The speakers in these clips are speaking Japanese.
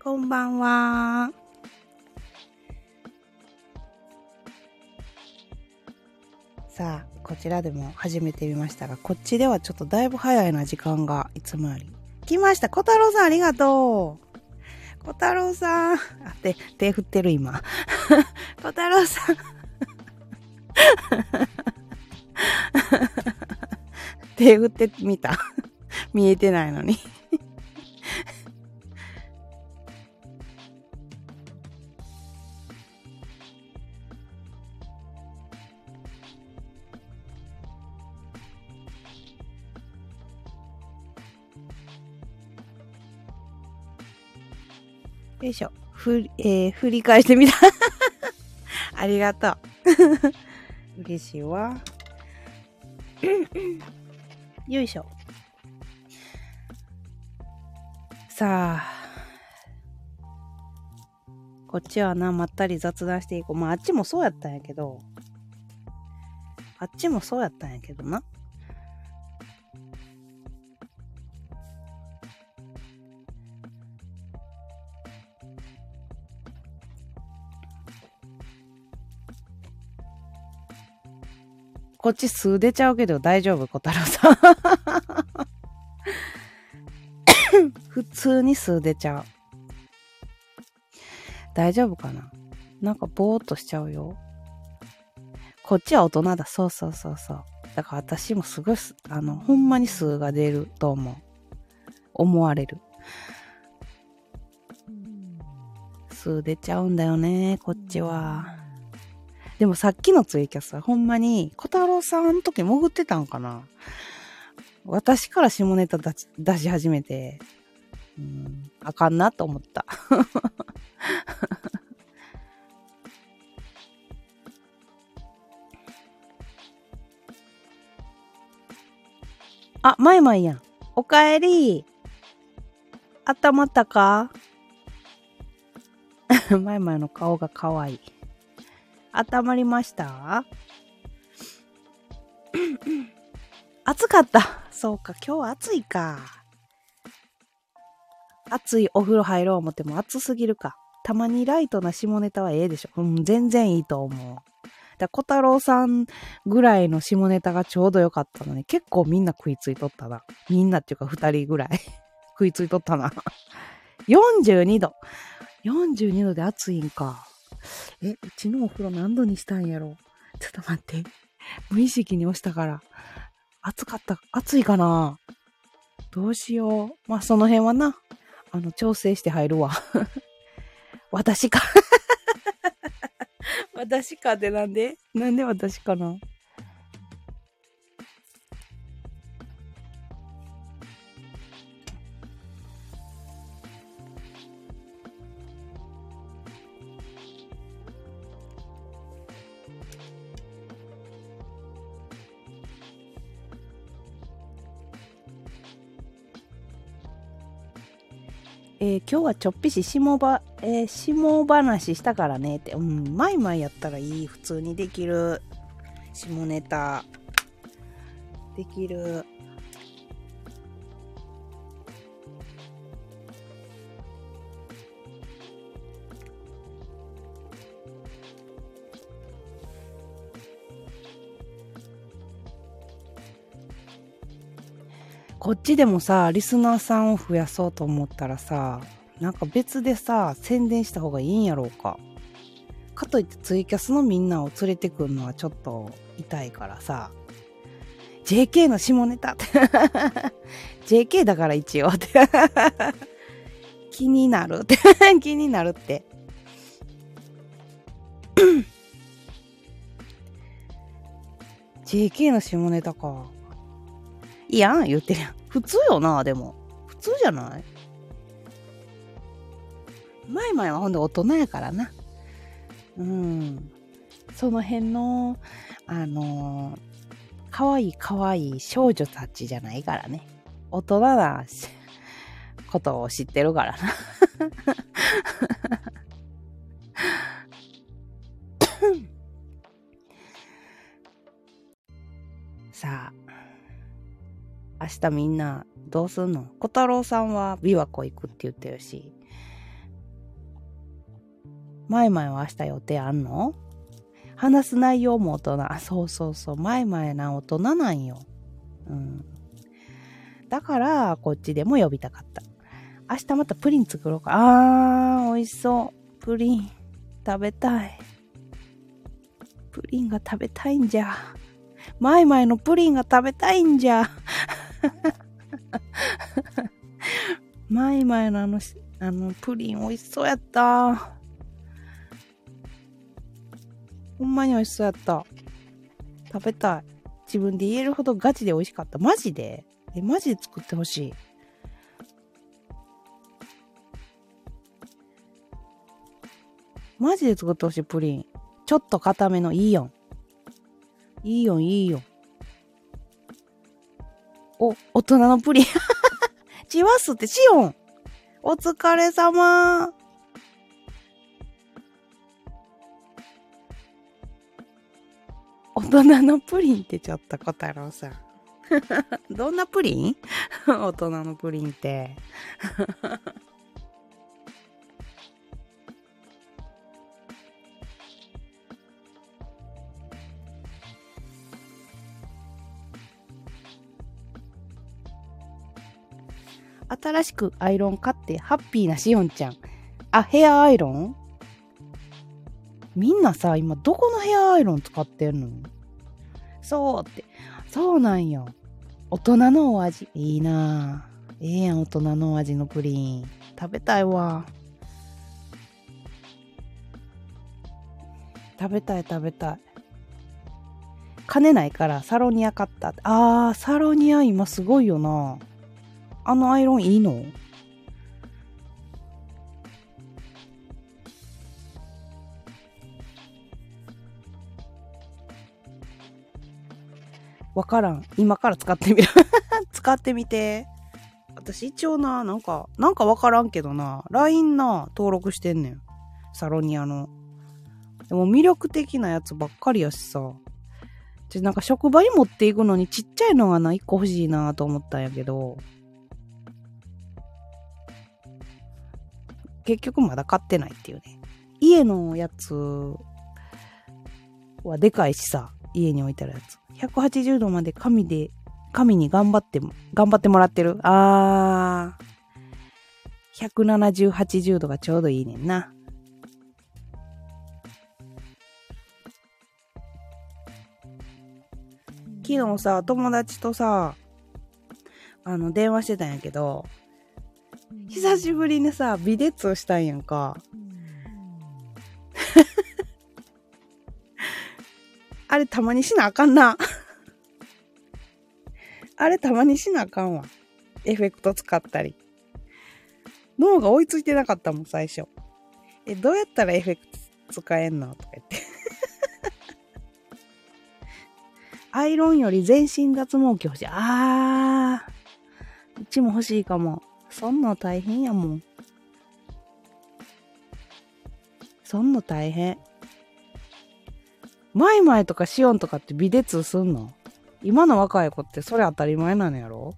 こんばんは。さあ、こちらでも始めてみましたが、こっちではちょっとだいぶ早いな、時間が。いつもより。来ました小太郎さんありがとう小太郎さん。あ、手、手振ってる今。小太郎さん。手振ってみた。見えてないのに。ふ、えー、振り返してみた。ありがとう。嬉しいわ。よいしょ。さあ。こっちはな、まったり雑談していこう。まあ、あっちもそうやったんやけど。あっちもそうやったんやけどな。こっち数出ちゃうけど大丈夫？小太郎さん。普通に数出ちゃう。大丈夫かな？なんかぼーっとしちゃうよ。こっちは大人だ。そうそうそうそう。だから私もすごいあの、ほんまに数が出ると思う。思われる。数出ちゃうんだよね、こっちは。でもさっきのツイキャスはほんまに、小太郎さんの時潜ってたんかな？私から下ネタ出し始めて、うん、あかんなと思った。あ、まいまいやん。おかえり。あったまったか？まいまいの顔がかわいい。温まりました？暑かった。そうか、今日は暑いか。暑いお風呂入ろう思っても暑すぎるか。たまにライトな下ネタはええでしょ。うん、全然いいと思う。だ小太郎さんぐらいの下ネタがちょうどよかったのに、結構みんな食いついとったな。みんなっていうか二人ぐらい 食いついとったな 42度。42度で暑いんか。え、うちのお風呂何度にしたんやろちょっと待って。無意識に押したから。暑かった、暑いかな？どうしよう。まあ、その辺はな、あの、調整して入るわ。私か 私かってなんで？なんで私かな？えー、今日はちょっぴし下ば、えー、下話したからねって、うん、マイマイやったらいい、普通にできる。下ネタ。できる。こっちでもさ、リスナーさんを増やそうと思ったらさ、なんか別でさ、宣伝した方がいいんやろうか。かといってツイキャスのみんなを連れてくるのはちょっと痛いからさ、JK の下ネタって JK だから一応って気になるって気になるって。JK の下ネタか。いやん言ってるやん。普通よな、でも。普通じゃない？マイマイはほんで大人やからな。うん。その辺の、あのー、かわいいかわいい少女たちじゃないからね。大人なことを知ってるからな。明日みんなどうすんの？小太郎さんは琵琶湖行くって言ってるし、マイマイは明日予定あんの？話す内容も大人。そうそうそう。マイマイな大人なんよ。うん。だから、こっちでも呼びたかった。明日またプリン作ろうか。あー、美味しそう。プリン、食べたい。プリンが食べたいんじゃ。マイマイのプリンが食べたいんじゃ。マイマイのあの、あの、プリン美味しそうやった。ほんまに美味しそうやった。食べたい。自分で言えるほどガチで美味しかった。マジで？え、マジで作ってほしい。マジで作ってほしい、プリン。ちょっと固めのいいよん。いいよん、いいよん。お、大人のプリン。チワスってシオン。お疲れ様。大人のプリンってちょっと小太郎さん。どんなプリン？大人のプリンって。新しくアイロン買ってハッピーなしおんちゃん。あ、ヘアアイロン？みんなさ、今どこのヘアアイロン使ってんの？そうって。そうなんよ。大人のお味。いいなぁ。ええやん、大人のお味のプリン。食べたいわ。食べたい食べたい。金ないからサロニア買った。あー、サロニア今すごいよな。あのアイロンいいの？わからん。今から使ってみる 使ってみて。私一応な、なんか、なんかわからんけどな、LINE な、登録してんねん。サロニアの。でも魅力的なやつばっかりやしさ。じゃ、なんか職場に持っていくのにちっちゃいのがな、一個欲しいなと思ったんやけど。結局まだ買ってないっていうね。家のやつはでかいしさ、家に置いてあるやつ。180度まで紙で、紙に頑張っても、頑張ってもらってる？あー。170、80度がちょうどいいねんな。昨日さ、友達とさ、あの、電話してたんやけど、久しぶりにさ、微熱をしたんやんか。あれたまにしなあかんな。あれたまにしなあかんわ。エフェクト使ったり。脳が追いついてなかったもん、最初。え、どうやったらエフェクト使えんのとか言って。アイロンより全身脱毛器欲しい。あー。うちも欲しいかも。そんの大変やもん。そんの大変。マイマイとかシオンとかって微熱すんの？今の若い子ってそれ当たり前なのやろ？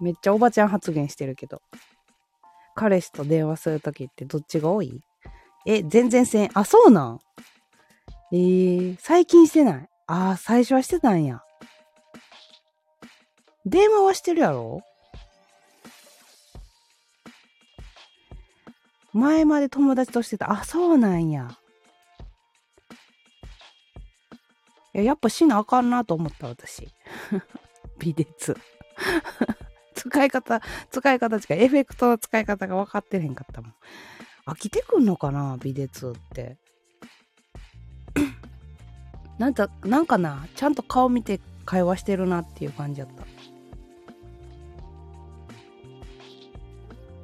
めっちゃおばちゃん発言してるけど。彼氏と電話するときってどっちが多い？え、全然せん。あ、そうなん？えー、最近してない？ああ、最初はしてたんや。電話はしてるやろ？前まで友達としてた。あ、そうなんや。いや、やっぱしなあかんなと思った、私。微熱。使い方、使い方違う。エフェクトの使い方が分かってへんかったもん。飽きてくんのかな？微熱って。なんか、なんかな、ちゃんと顔見て会話してるなっていう感じだった。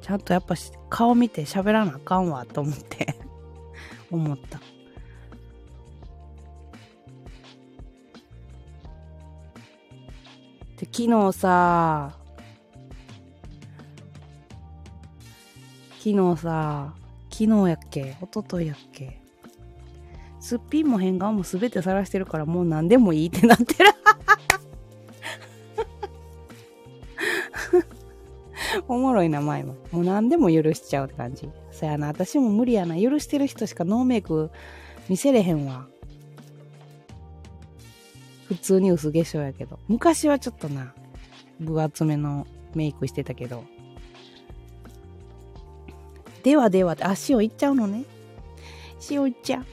ちゃんとやっぱ顔見て喋らなあかんわと思って。思った。で昨日さ昨日さ昨日やっけ？一昨日やっけ？すっぴんも変顔もすべて晒してるからもう何でもいいってなってる。おもろいな、前も。もう何でも許しちゃうって感じ。そやな、私も無理やな。許してる人しかノーメイク見せれへんわ。普通に薄化粧やけど。昔はちょっとな、分厚めのメイクしてたけど。ではではって、あ、塩いっちゃうのね。塩いっちゃう。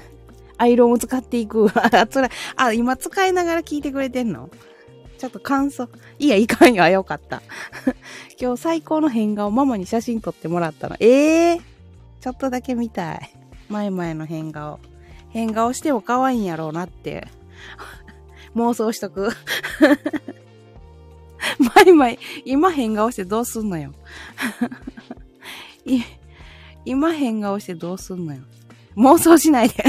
アイロンを使っていく。あ、つらあ、今使いながら聞いてくれてんの？ちょっと感想。いや、いかんよ。よかった。今日最高の変顔ママに写真撮ってもらったの。ええー、ちょっとだけ見たい。前々の変顔。変顔しても可愛いんやろうなって。妄想しとく。前々、今変顔してどうすんのよ。今変顔してどうすんのよ。妄想しないで。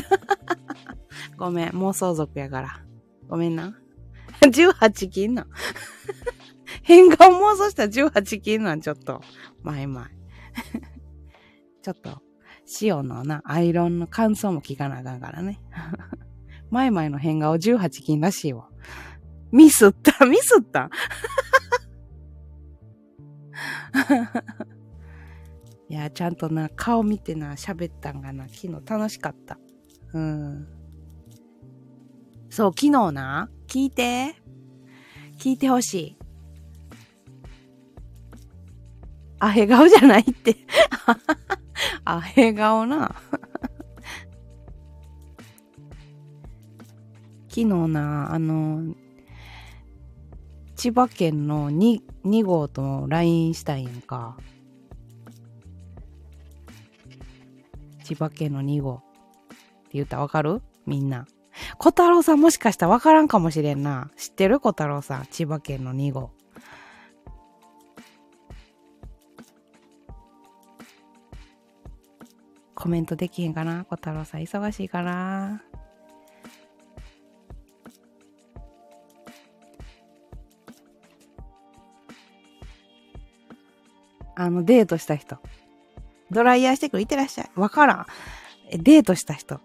ごめん、妄想族やから。ごめんな。18金なん。変顔妄想したら18金なん、ちょっと。前々。ちょっと、塩のな、アイロンの感想も聞かなあかんからね。前々の変顔18金らしいわ。ミスった？ミスった？いや、ちゃんとな、顔見てな、喋ったんがな、昨日楽しかった。うん。そう、昨日な、聞いて。聞いてほしい。あへ顔じゃないって。あへ顔な。昨日な、あの、千葉県の 2, 2号と LINE したんやんか。千葉県の2号。って言ったらわかる？みんな。小太郎さんもしかしたらわからんかもしれんな。知ってる？小太郎さん。千葉県の2号。コメントできへんかな？小太郎さん忙しいかな？あの、デートした人。ドライヤーしてくる、いってらっしゃい。わからん。デートした人。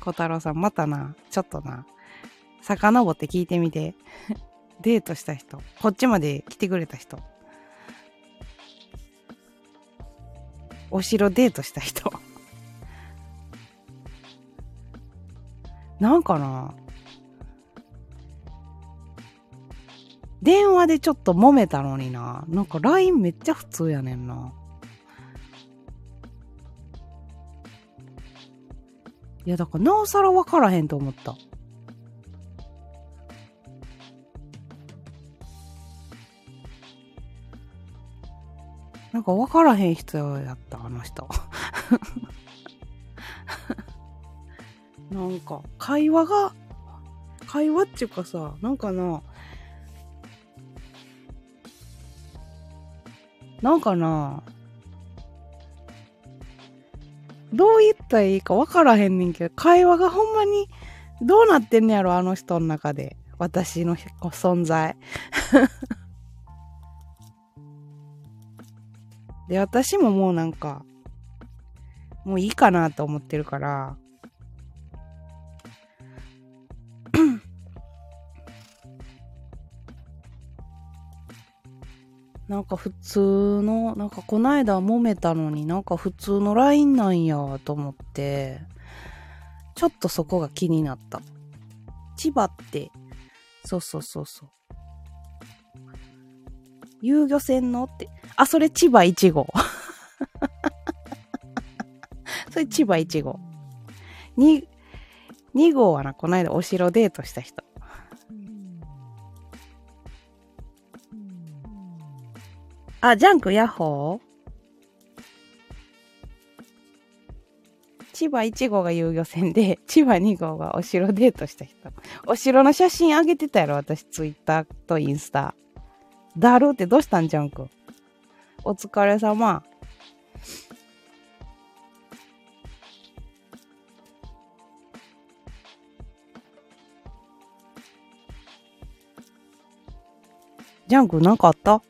小太郎さん、またな、ちょっとな、遡って聞いてみて。デートした人。こっちまで来てくれた人。お城デートした人。なんかな電話でちょっと揉めたのにな。なんか LINE めっちゃ普通やねんな。いや、だからなおさら分からへんと思った。なんか分からへん人やった、あの人。なんか、会話が、会話っていうかさ、なんかな、なんかな、どう言ったらいいか分からへんねんけど、会話がほんまにどうなってんねやろ、あの人の中で。私の存在。で、私ももうなんか、もういいかなと思ってるから、なんか普通の、なんかこないだ揉めたのになんか普通の LINE なんやと思って、ちょっとそこが気になった。千葉って、そうそうそうそう。遊漁船のって、あ、それ千葉1号。それ千葉1号。2、2号はな、こないだお城デートした人。あ、ジャンクヤッホー千葉1号が遊漁船で、千葉2号がお城デートした人。お城の写真あげてたやろ、私、ツイッターとインスタ。だるってどうしたんジャンクお疲れ様。ジャンクなんかあった？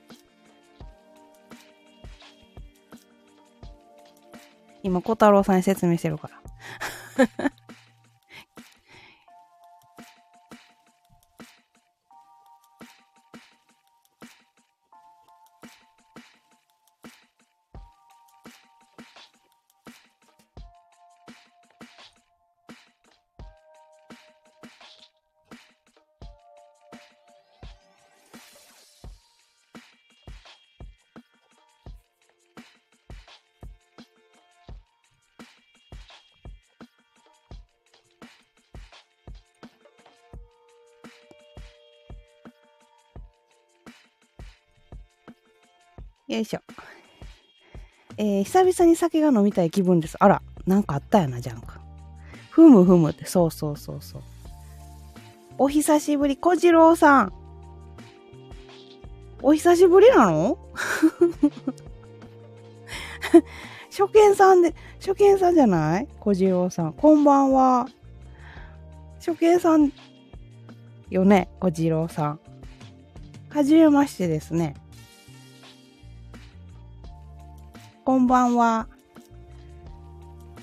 今、小太郎さんに説明してるから。よいしょ。えー、久々に酒が飲みたい気分です。あら、なんかあったやな、ジャンク。ふむふむって、そうそうそうそう。お久しぶり、小次郎さん。お久しぶりなの？初見さんで、初見さんじゃない？小次郎さん。こんばんは。初見さんよね、小次郎さん。はじめましてですね。こんばんは。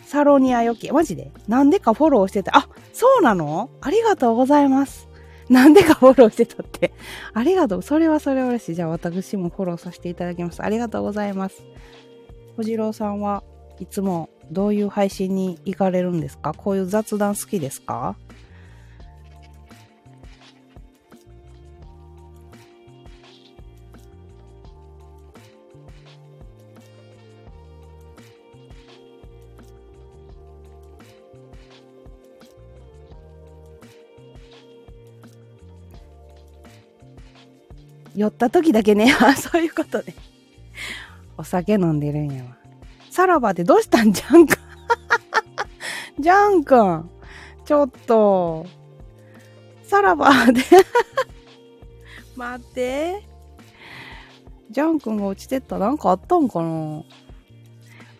サロニアよき。マジで？なんでかフォローしてた。あ、そうなの？ありがとうございます。なんでかフォローしてたって。ありがとう。それはそれは嬉しい。じゃあ私もフォローさせていただきます。ありがとうございます。小次郎さんはいつもどういう配信に行かれるんですか？こういう雑談好きですか？酔った時だけね。あ、そういうことね。お酒飲んでるんやわ。さらばってどうしたん？ジャン君。ジャン君。ちょっと。さらばで 待って。ジャン君が落ちてった。なんかあったんかな？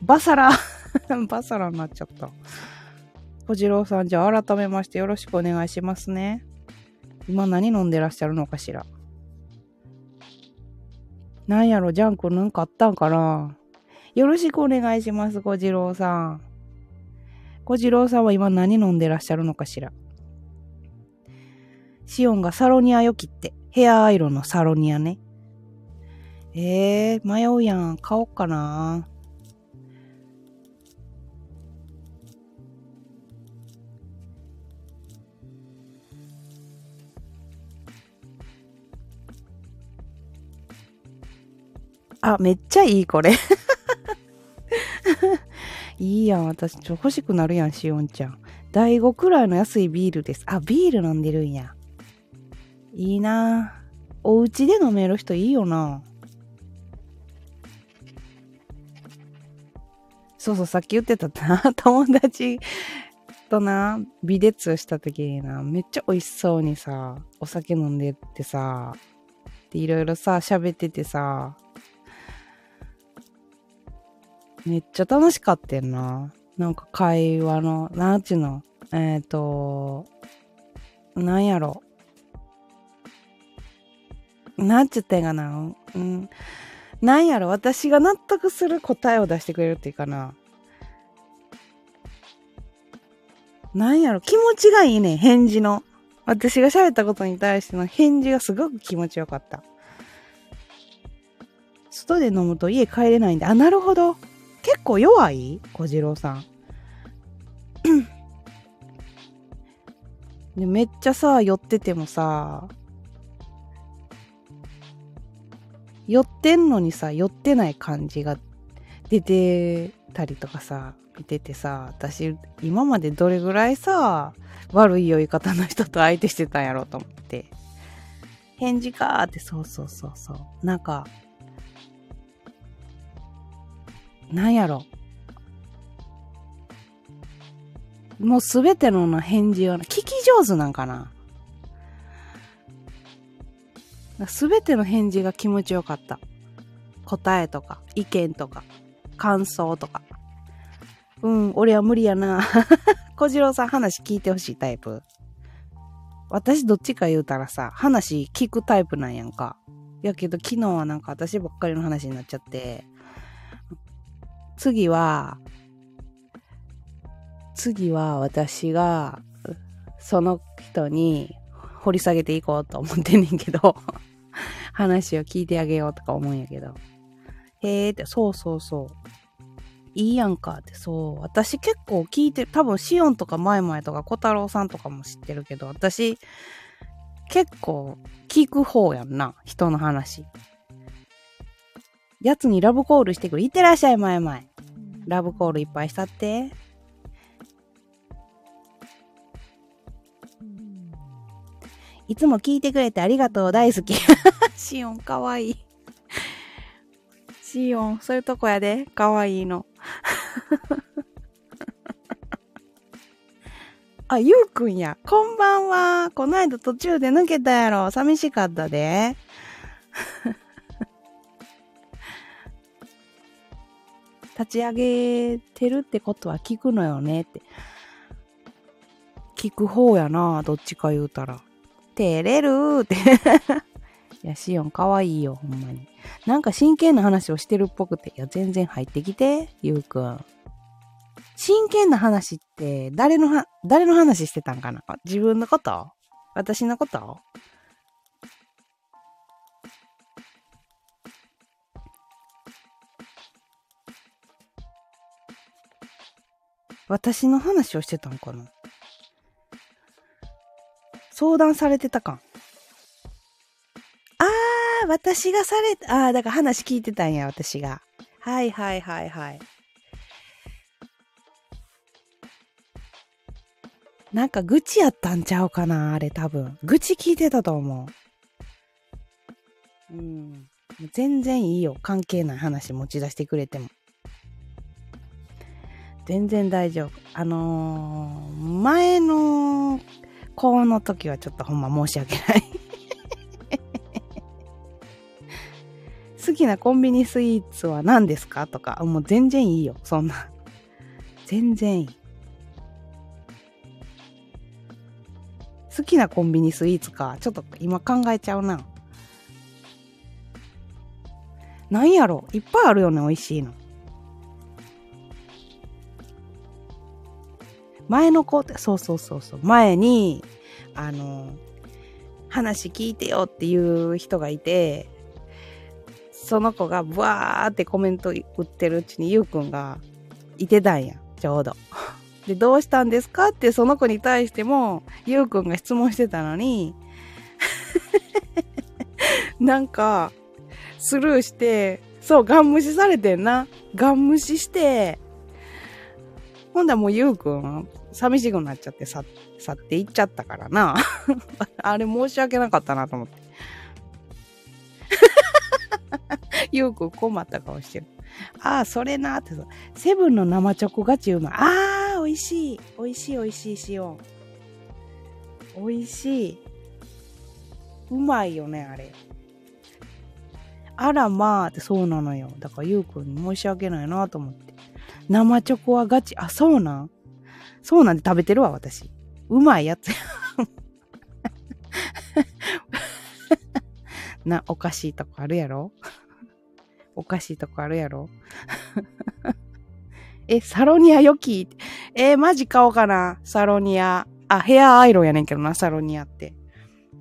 バサラバサラになっちゃった。小次郎さん、じゃあ改めましてよろしくお願いしますね。今何飲んでらっしゃるのかしら？なんやろ、ジャンクなんかあったんかな？よろしくお願いします、小次郎さん。小次郎さんは今何飲んでらっしゃるのかしら？シオンがサロニアよきって、ヘアアイロンのサロニアね。えー、迷うやん。買おっかな。あ、めっちゃいい、これ。いいやん、私、ちょ、欲しくなるやん、しおんちゃん。第5くらいの安いビールです。あ、ビール飲んでるんや。いいなお家で飲める人いいよなそうそう、さっき言ってたな。友達とな、美で通した時にな、めっちゃ美味しそうにさ、お酒飲んでってさ、で、いろいろさ、喋っててさ、めっちゃ楽しかったんな。なんか会話の、なんちゅうの、えっ、ー、と、なんやろ？なんちゅってんかな。うん。なんやろ？私が納得する答えを出してくれるっていうかな。なんやろ？気持ちがいいね。返事の。私が喋ったことに対しての返事がすごく気持ちよかった。外で飲むと家帰れないんで、あ、なるほど。結構弱い？小次郎さん。でめっちゃさ、寄っててもさ、寄ってんのにさ、寄ってない感じが出てたりとかさ、見ててさ、私、今までどれぐらいさ、悪い酔い方の人と相手してたんやろうと思って。返事かーって、そうそうそうそう。なんか、なんやろ。もうすべての返事は、聞き上手なんかな。すべての返事が気持ちよかった。答えとか、意見とか、感想とか。うん、俺は無理やな。小次郎さん話聞いてほしいタイプ。私どっちか言うたらさ、話聞くタイプなんやんか。やけど昨日はなんか私ばっかりの話になっちゃって、次は、次は私が、その人に掘り下げていこうと思ってんねんけど 話を聞いてあげようとか思うんやけど。へえって、そうそうそう。いいやんかって、そう。私結構聞いてる、多分シオンとかマイマイとか小太郎さんとかも知ってるけど、私結構聞く方やんな、人の話。やつにラブコールしてくる。いってらっしゃい、前々。ラブコールいっぱいしたって。いつも聞いてくれてありがとう、大好き。シオンかわいい。シオン、そういうとこやで。かわいいの。あ、ゆうくんや。こんばんは。この間途中で抜けたやろ。寂しかったで。立ち上げてるってことは聞くのよねって。聞く方やな。どっちか言うたら。照れるって いや、シオンかわいいよ、ほんまに。なんか真剣な話をしてるっぽくて。いや、全然入ってきて、ゆうくん。真剣な話って、誰のは、誰の話してたんかな？自分のこと？私のこと？私の話をしてたんかな？相談されてたかあー、私がされた、あ、だから話聞いてたんや、私が。はいはいはいはい。なんか愚痴やったんちゃうかな、あれ多分。愚痴聞いてたと思う。うん。全然いいよ。関係ない話持ち出してくれても。全然大丈夫。あのー、前の子の時はちょっとほんま申し訳ない 好きなコンビニスイーツは何ですか？とか、もう全然いいよ。そんな。全然いい。好きなコンビニスイーツか？ちょっと今考えちゃうな。なんやろ？いっぱいあるよね、美味しいの。前の子って、そうそうそうそう。前に、あの、話聞いてよっていう人がいて、その子がブワーってコメント打ってるうちにゆうくんがいてたんや、ちょうど。で、どうしたんですかってその子に対しても、ゆうくんが質問してたのに、なんか、スルーして、そう、ガン無視されてんな。ガン無視して、ほんだもうゆうくん、寂しくなっちゃって去去っていっちゃったからな。あれ申し訳なかったなと思って。ゆうくん困った顔してる。ああ、それなってさセブンの生チョコガチうまい。ああ、美味しい。美味しい美味しい塩。美味しい。うまいよね、あれ。あらまあってそうなのよ。だからゆうくん申し訳ないなと思って。生チョコはガチ。あ、そうなん？そうなんで食べてるわ、私。うまいやつや。な、おかしいとこあるやろ？おかしいとこあるやろ？え、サロニア良き？えー、マジ買おうかな。サロニア。あ、ヘアアイロンやねんけどな、サロニアって。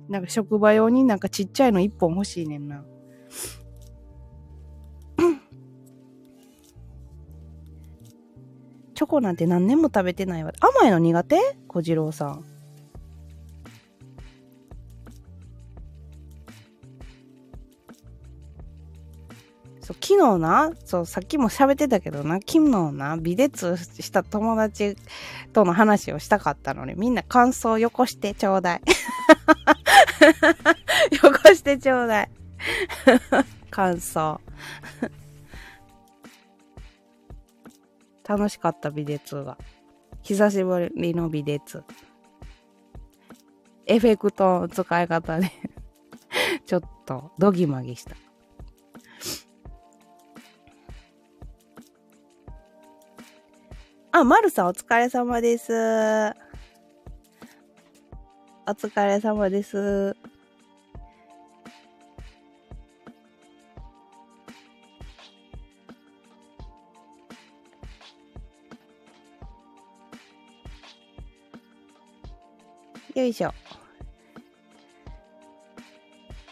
なんか職場用になんかちっちゃいの一本欲しいねんな。チョコなんて何年も食べてないわ。甘いの苦手？小次郎さん。そう、昨日な、そう、さっきも喋ってたけどな、昨日な、微熱した友達との話をしたかったのに、みんな感想を よこしてちょうだい。よこしてちょうだい。感想。楽しかった美術が。久しぶりの美術。エフェクトの使い方で ちょっとドギマギした。あ、マルさんお疲れ様です。お疲れ様です。よいしょ。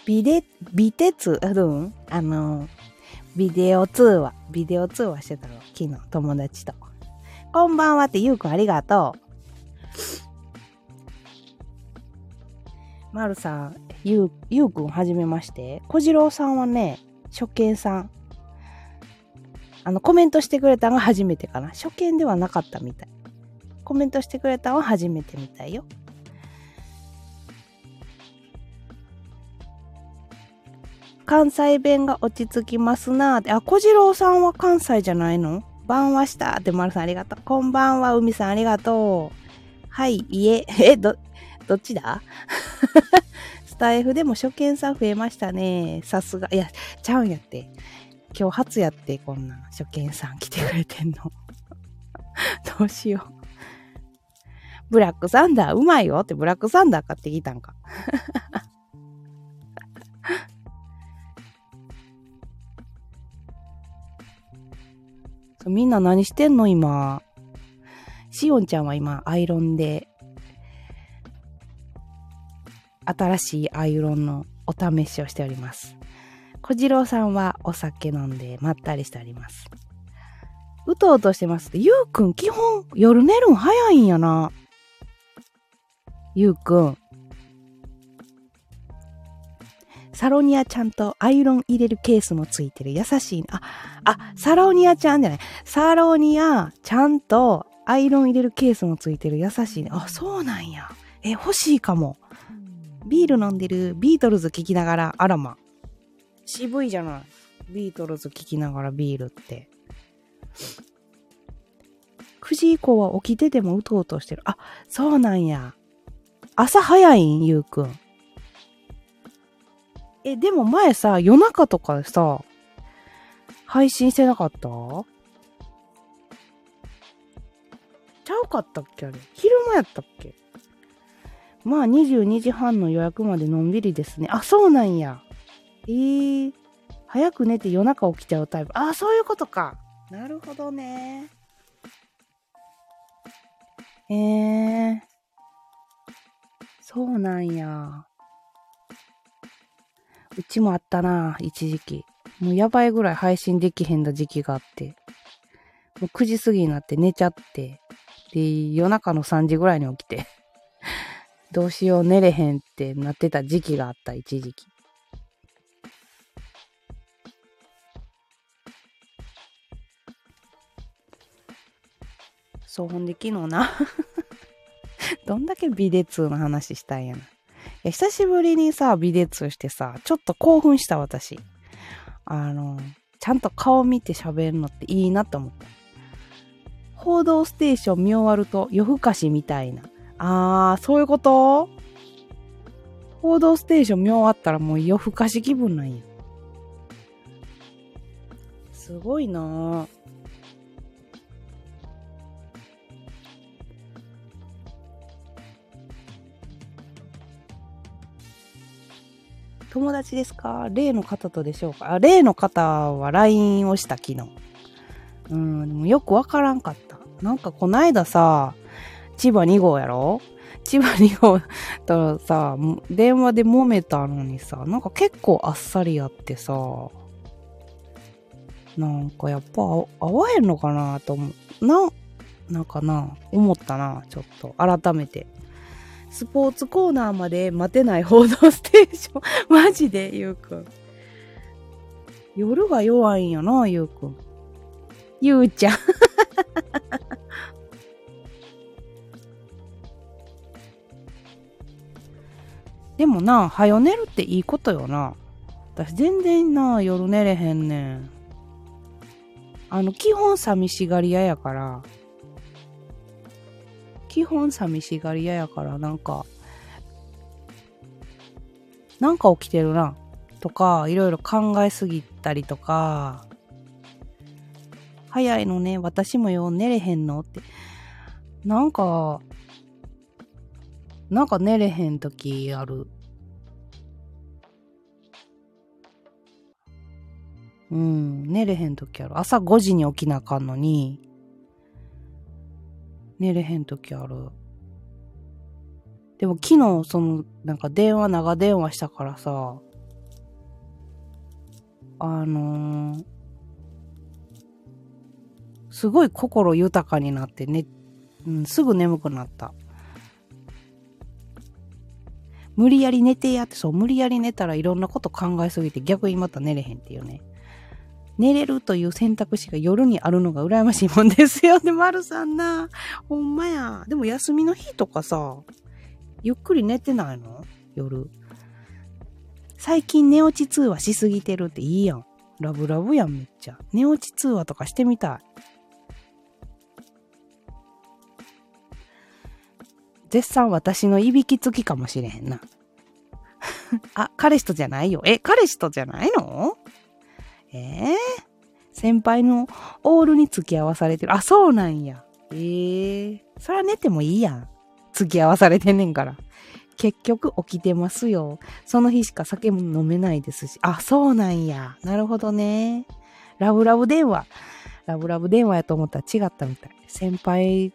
ビデ、ビテツ、う？ん、あの、ビデオ通話、ビデオ通話してたの、昨日、友達と。こんばんはって、ゆうくんありがとう。まるさん、ゆう、ゆうくんはじめまして。小次郎さんはね、初見さん。あの、コメントしてくれたのが初めてかな。初見ではなかったみたい。コメントしてくれたのは初めてみたいよ。関西弁が落ち着きますなーって。あ、小次郎さんは関西じゃないの？晩はしたって、丸さんありがとう。こんばんは、海さんありがとう。はい、いえ、え、ど、どっちだ？スタイフでも初見さん増えましたね。さすが。いや、ちゃうんやって。今日初やって、こんな初見さん来てくれてんの。どうしよう。ブラックサンダーうまいよってブラックサンダー買ってきたんか。みんな何してんの今？しおんちゃんは今、アイロンで、新しいアイロンのお試しをしております。小次郎さんはお酒飲んでまったりしております。うとうとしてます、ゆうくん基本夜寝るん早いんやな。ゆうくん。サロニアちゃんとアイロン入れるケースもついてる優しい。あ、あ、サロニアちゃんじゃない。サロニアちゃんとアイロン入れるケースもついてる優しい。あ、そうなんや。え、欲しいかも。ビール飲んでるビートルズ聴きながら、あらま。渋いじゃない。ビートルズ聴きながらビールって。9時以降は起きててもうとうとしてる。あ、そうなんや。朝早いん？ゆうくん。え、でも前さ、夜中とかでさ、配信してなかった？ちゃうかったっけあれ？昼間やったっけ？まあ22時半の予約までのんびりですね。あ、そうなんや。えー、早く寝て夜中起きちゃうタイプ。あ、そういうことか。なるほどね。えー、そうなんや。うちもあったな、一時期。もうやばいぐらい配信できへんだ時期があって。もう9時過ぎになって寝ちゃって。で、夜中の3時ぐらいに起きて。どうしよう寝れへんってなってた時期があった、一時期。そう、ほんで昨日な どんだけビデ2の話したんやな。久しぶりにさ、ビデ2してさ、ちょっと興奮した私。あの、ちゃんと顔見て喋るのっていいなって思った。報道ステーション見終わると夜更かしみたいな。あー、そういうこと？報道ステーション見終わったらもう夜更かし気分なんや。すごいなぁ。友達ですか？例の方とでしょうか？あ、例の方は LINE をした昨日。うん、でもよくわからんかった。なんかこないださ、千葉2号やろ？千葉2号とさ、電話で揉めたのにさ、なんか結構あっさりやってさ、なんかやっぱ合わへんのかなと思う。な、なんかな、思ったな、ちょっと。改めて。スポーツコーナーまで待てない報道ステーション。マジで、ゆうくん。夜が弱いんやな、ゆうくん。ゆうちゃん。でもな、はよ寝るっていいことよな。私全然な、夜寝れへんねん。あの、基本寂しがり屋やから、基本寂しがり屋やから、なんか、なんか起きてるな、とか、いろいろ考えすぎたりとか、早いのね、私もよう、寝れへんのって。なんか、なんか寝れへん時ある。うん、寝れへん時ある。朝5時に起きなあかんのに、寝れへん時ある。でも昨日、その、なんか電話、長電話したからさ、あのー、すごい心豊かになってね、うん、すぐ眠くなった。無理やり寝てやって、そう、無理やり寝たらいろんなこと考えすぎて逆にまた寝れへんっていうね。寝れるという選択肢が夜にあるのが羨ましいもんですよ ね、丸さんな。ほんまや。でも休みの日とかさ、ゆっくり寝てないの？夜。最近寝落ち通話しすぎてるっていいやん。ラブラブやん、めっちゃ。寝落ち通話とかしてみたい。絶賛私のいびきつきかもしれへんな。あ、彼氏とじゃないよ。え、彼氏とじゃないの？えー、先輩のオールに付き合わされてる。あ、そうなんや。ええー、そら寝てもいいやん。付き合わされてんねんから。結局起きてますよ。その日しか酒も飲めないですし。あ、そうなんや。なるほどね。ラブラブ電話。ラブラブ電話やと思ったら違ったみたい。先輩、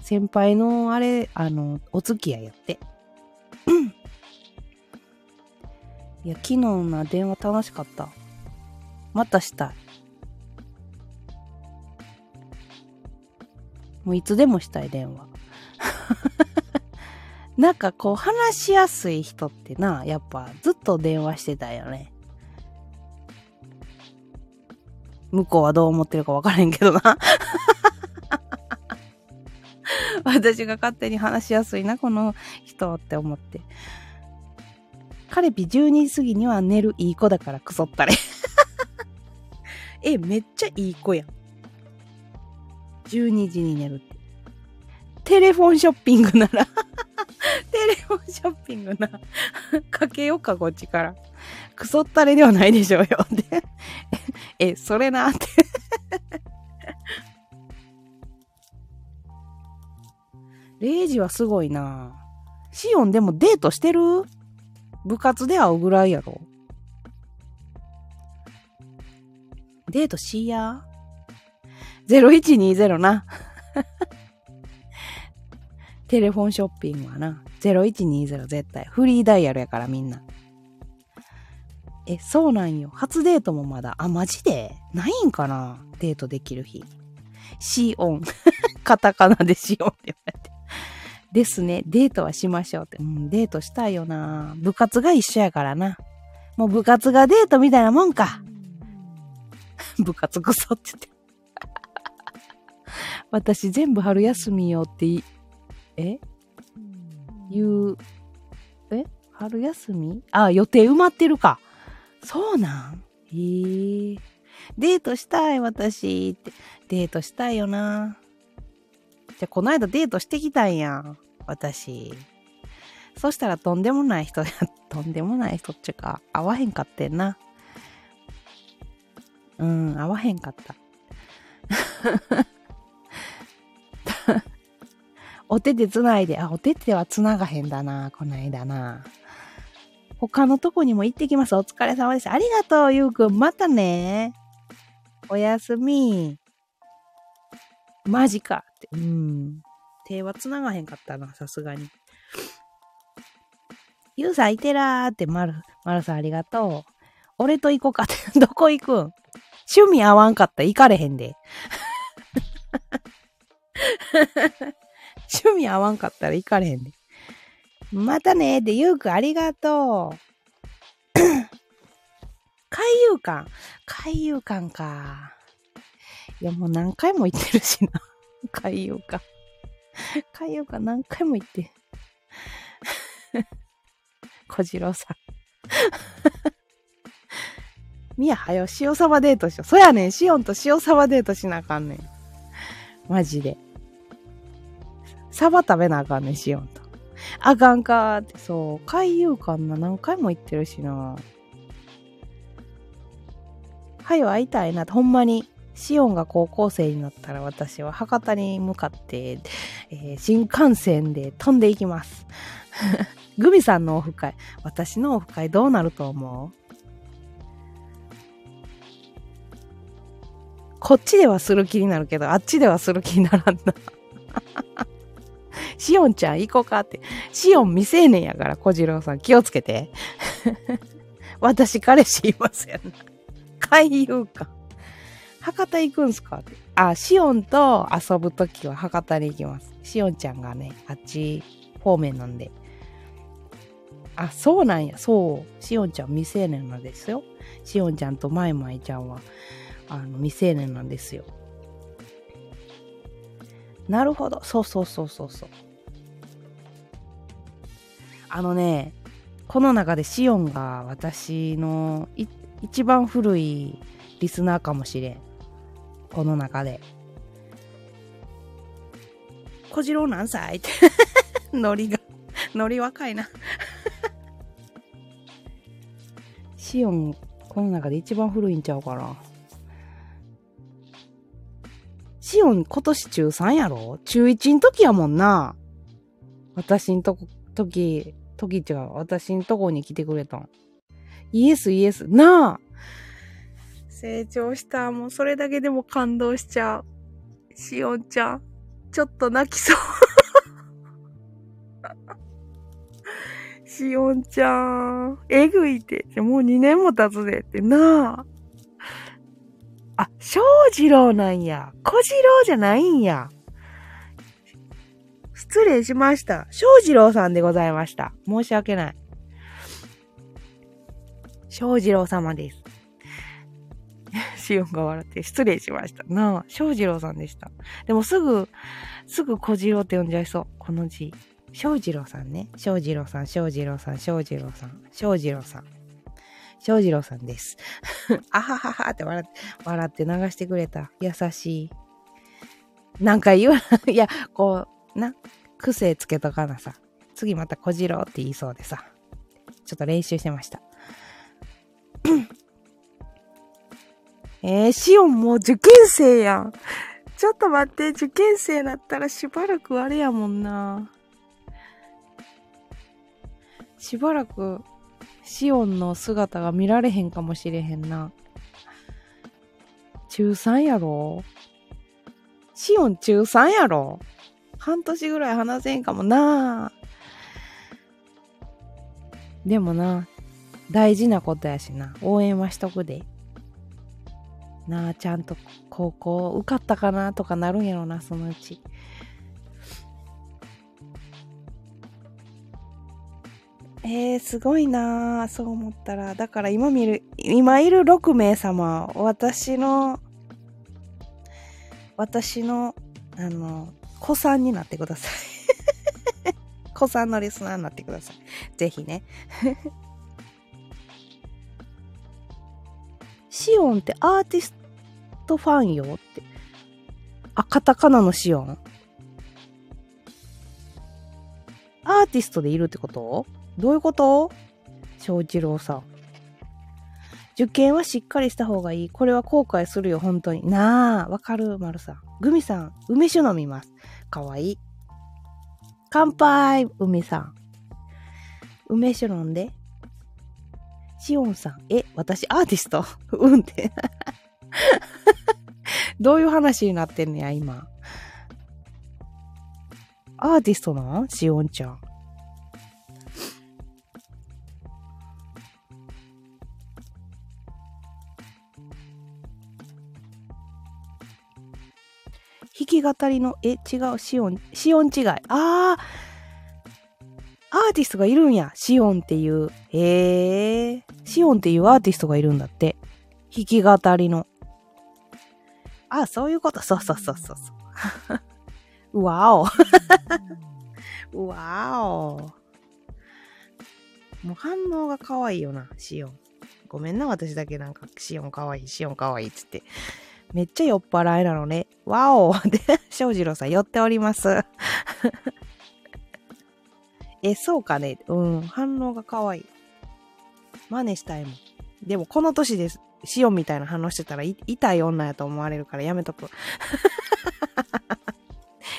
先輩のあれ、あの、お付き合いやって。いや、昨日な電話楽しかった。またしたい。もういつでもしたい電話。なんかこう話しやすい人ってな、やっぱずっと電話してたよね。向こうはどう思ってるか分からへんけどな。私が勝手に話しやすいな、この人って思って。彼ピ12時過ぎには寝るいい子だからクソったれ。え、めっちゃいい子やん。12時に寝るって。テレフォンショッピングなら テレフォンショッピングな。かけようか、こっちから。クソったれではないでしょうよ。え、それなって 0時はすごいなシオンでもデートしてる？部活で会うぐらいやろ。デートしや。0120な。テレフォンショッピングはな、0120絶対。フリーダイヤルやからみんな。え、そうなんよ。初デートもまだ。あ、マジで？ないんかな？デートできる日。シオン。カタカナでシオンって言われて。ですね。デートはしましょうって。うん、デートしたいよな。部活が一緒やからな。もう部活がデートみたいなもんか。部活クソって言って。私全部春休みよってえ？言う、え？春休み？あ、予定埋まってるか。そうなんへえ。デートしたい、私って。デートしたいよな。じゃ、この間デートしてきたんやん。私。そしたらとんでもない人や、とんでもない人っちゅうか、会わへんかってんな。うん、会わへんかった。お手手つないで、あ、お手手はつながへんだな、こないだな。他のとこにも行ってきます。お疲れ様です。ありがとう、ゆうくん。またね。おやすみ。マジかって。うん。手はつながへんかったな、さすがに。ゆうさんいてらーって、まる、まるさんありがとう。俺と行こうかって、どこ行くん？趣味合わんかったら行かれへんで。趣味合わんかったら行かれへんで。またねーってゆうくんありがとう。海遊館。海遊館か。いやもう何回も行ってるしな。海遊館。海遊館何回も行って。小次郎さん。みやはよ、塩サバデートしよう。そやねん、シオンと塩サバデートしなあかんねん。マジで。サバ食べなあかんねん、しよんと。あかんかーって、そう、海遊館な、何回も行ってるしな。はよ会いたいなほんまに。シオンが高校生になったら私は博多に向かって、えー、新幹線で飛んでいきます。グミさんのオフ会。私のオフ会どうなると思う？こっちではする気になるけど、あっちではする気にならんな。シオンちゃん行こうかって。シオン未成年やから、小次郎さん気をつけて。私彼氏いますやん。海遊か。博多行くんすかって。あ、シオンと遊ぶときは博多に行きます。シオンちゃんがね、あっち方面なんで。あ、そうなんや。そう。シオンちゃん未成年なんですよ。シオンちゃんとマイマイちゃんは、あの、未成年なんですよ。なるほど。そうそうそうそうそう。あのね、この中でシオンが私の一番古いリスナーかもしれん。この中で。小次郎何歳？っ てノリが、ノリ若いな シオン、この中で一番古いんちゃうかな。シオン今年中3やろ？中1ん時やもんな。私んとこ、時、時違う。私んとこに来てくれたん。イエスイエス。なあ成長した。もうそれだけでも感動しちゃう。しおんちゃん。ちょっと泣きそう。しおんちゃん。えぐいって。もう2年も経つでってなあ。あ、翔二郎なんや。小次郎じゃないんや。失礼しました。翔二郎さんでございました。申し訳ない。翔二郎様です。シオンが笑って失礼しました。なあ、翔二郎さんでした。でもすぐ、すぐ小次郎って呼んじゃいそう。この字。翔二郎さんね。翔二郎さん、翔二郎さん、翔二郎さん、翔二郎さん。翔二郎さんです。あはははって笑って、笑って流してくれた。優しい。なんか言う、いや、こう、な、癖つけとかなさ。次また小次郎って言いそうでさ。ちょっと練習してました。えー、シオンもう受験生やん。ちょっと待って、受験生だったらしばらくあれやもんな。しばらく、シオンの姿が見られへんかもしれへんな。中3やろ？シオン中3やろ？半年ぐらい話せんかもなでもな、大事なことやしな。応援はしとくで。なあ、ちゃんと高校受かったかなとかなるんやろな、そのうち。えー、すごいなそう思ったら。だから今見る、今いる6名様、私の、私の、あの、子さんになってください。子さんのリスナーになってください。ぜひね。シオンってアーティストファンよって。あ、カタカナのシオン？アーティストでいるってこと？どういうこと？翔一郎さん。受験はしっかりした方がいい。これは後悔するよ、本当に。なあ、わかる、丸さん。グミさん、梅酒飲みます。かわいい。乾杯、梅さん。梅酒飲んで。シオンさん、え、私アーティスト？うんって。どういう話になってんねや、今。アーティストなん？シオンちゃん。弾き語りの、え、違う、シオン、シオン違い。あー、アーティストがいるんや。シオンっていう。へえ。シオンっていうアーティストがいるんだって。弾き語りの。あ、そういうこと。そうそうそうそうそう。わお。わお。もう反応が可愛いよな、シオン。ごめんな、私だけなんか、シオン可愛い、シオン可愛いっつって。めっちゃ酔っ払いなのね。わおで、翔二郎さん寄っております。え、そうかね。うん。反応が可愛い。真似したいもん。でも、この年です。シオンみたいな反応してたら、痛い女やと思われるからやめとく。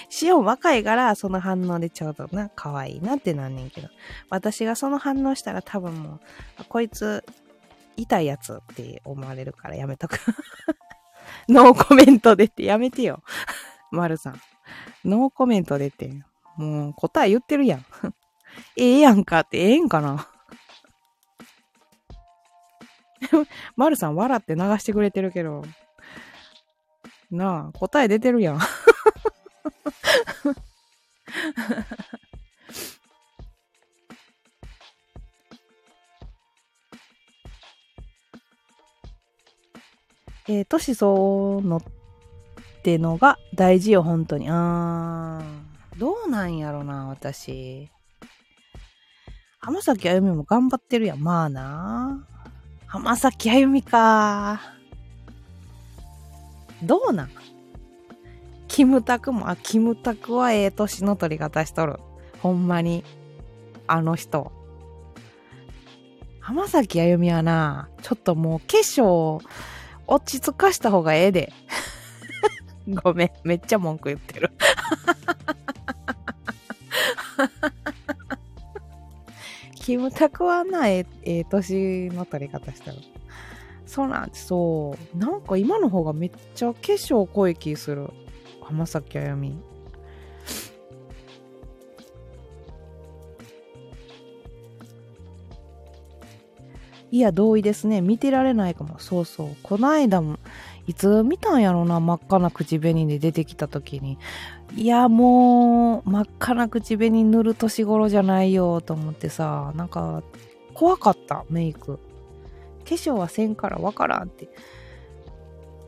シオン若いから、その反応でちょうどな、可愛いなってなんねんけど。私がその反応したら多分もう、こいつ、痛いやつって思われるからやめとく。ノーコメントでってやめてよ。まるさん。ノーコメントでって。もう答え言ってるやん。ええやんかってええんかな まるさん笑って流してくれてるけど。なあ、答え出てるやん。えー、年相応のってのが大事よ、本当に。あー、どうなんやろな、私。浜崎あゆみも頑張ってるやん。まあな。浜崎あゆみか。どうなん？キムタクも、あ、キムタクはええ年の取り方しとる。ほんまに。あの人。浜崎あゆみはな、ちょっともう化粧落ち着かした方がええで。ごめん、めっちゃ文句言ってる。キムタクはな、ええ、え年の取り方したら。そうなんです、そう。なんか今の方がめっちゃ化粧濃い気する。浜崎あゆみ。いや、同意ですね。見てられないかも。そうそう。こないだも、いつ見たんやろな、真っ赤な口紅で出てきた時に。いや、もう、真っ赤な口紅塗る年頃じゃないよ、と思ってさ、なんか、怖かった、メイク。化粧はせんからわからんって。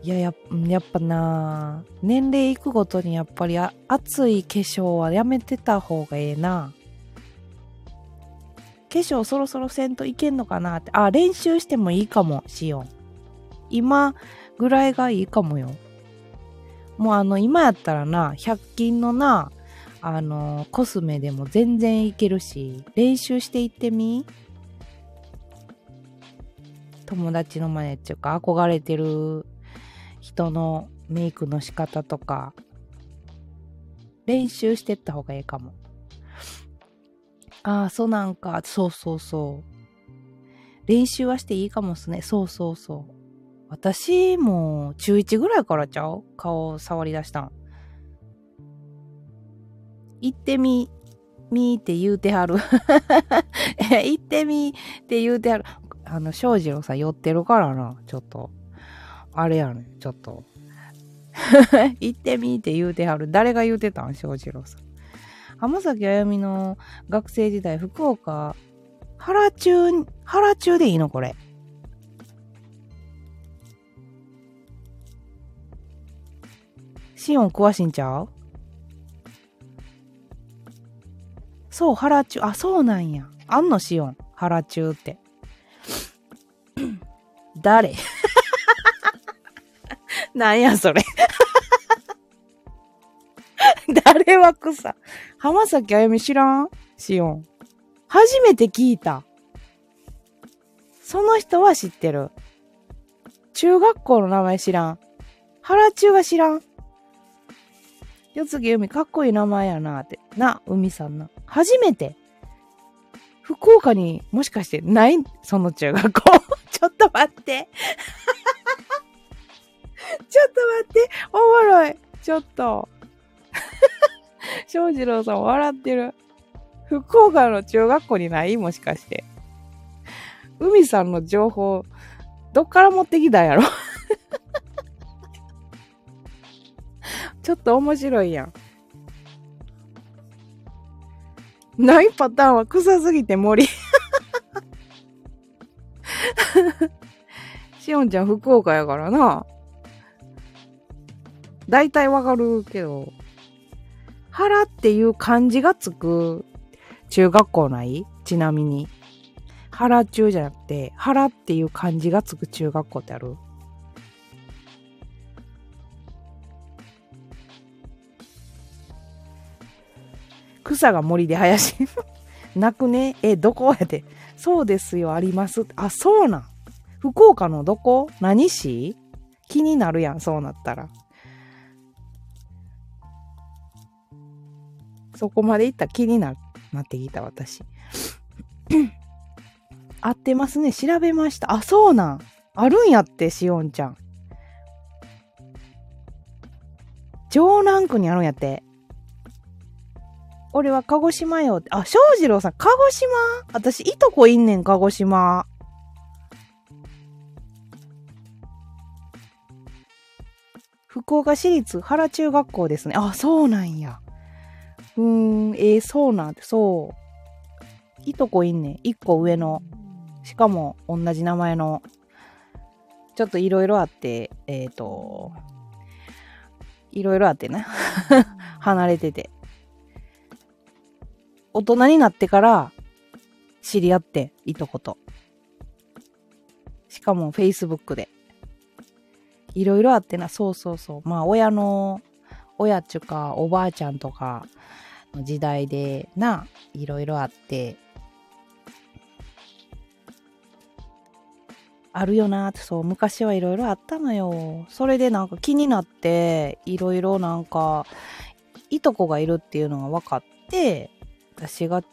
いやや、やっぱな、年齢いくごとにやっぱり熱い化粧はやめてた方がええな。化粧そろそろせんといけんのかなって。あ、練習してもいいかも、しよん。今ぐらいがいいかもよ。もうあの、今やったらな、100均のな、あの、コスメでも全然いけるし、練習していってみ友達の真似っていうか、憧れてる人のメイクの仕方とか、練習してった方がいいかも。ああ、そうなんか。そうそうそう。練習はしていいかもっすね。そうそうそう。私も中1ぐらいからちゃう？顔を触り出したん。行ってみ、みーって言うてはる。行ってみって言うてはる。あの、庄司郎さん寄ってるからな。ちょっと。あれやねちょっと。行ってみって言うてはる。誰が言うてたん？庄司郎さん。浜崎あゆみの学生時代、福岡、原中、原中でいいの？これ。シオン詳しいんちゃう？そう、原中。あ、そうなんや。あんの？シオン。原中って。誰？なんやそれ 誰は草。浜崎あゆみ知らん？しおん。初めて聞いた。その人は知ってる。中学校の名前知らん。原中は知らん。四つ木海かっこいい名前やなって。な、海さんな。初めて。福岡にもしかしてない？その中学校。ちょっと待って。ちょっと待って。おもろい。ちょっと。翔士郎さん笑ってる。福岡の中学校にない？もしかして。海さんの情報、どっから持ってきたんやろ？ちょっと面白いやん。ないパターンは臭すぎて森。しおんちゃん福岡やからな。大体わかるけど。腹っていう漢字がつく中学校ない？ちなみに。腹中じゃなくて、腹っていう漢字がつく中学校ってある？草が森で林。泣くね？え、どこやで？そうですよ、あります。あ、そうなん。福岡のどこ？何市？気になるやん、そうなったら。そこまで行った気にななってきた私。合ってますね。調べました。あ、そうなん。あるんやって、しおんちゃん。城南区にあるんやって。俺は鹿児島よって。あ、翔士郎さん、鹿児島？私、いとこいんねん、鹿児島。福岡市立原中学校ですね。あ、そうなんや。うーん、えー、そうなんて、そう。いとこいんねん。一個上の。しかも、同じ名前の。ちょっといろいろあって、えっ、ー、と、いろいろあってな。離れてて。大人になってから、知り合って、いとこと。しかも Facebook で。いろいろあってな、そうそうそう。まあ親の、親っちゅうかおばあちゃんとかの時代でな、いろいろあって、あるよなって、そう、昔はいろいろあったのよ。それでなんか気になって、いろいろなんか、いとこがいるっていうのが分かって、私が、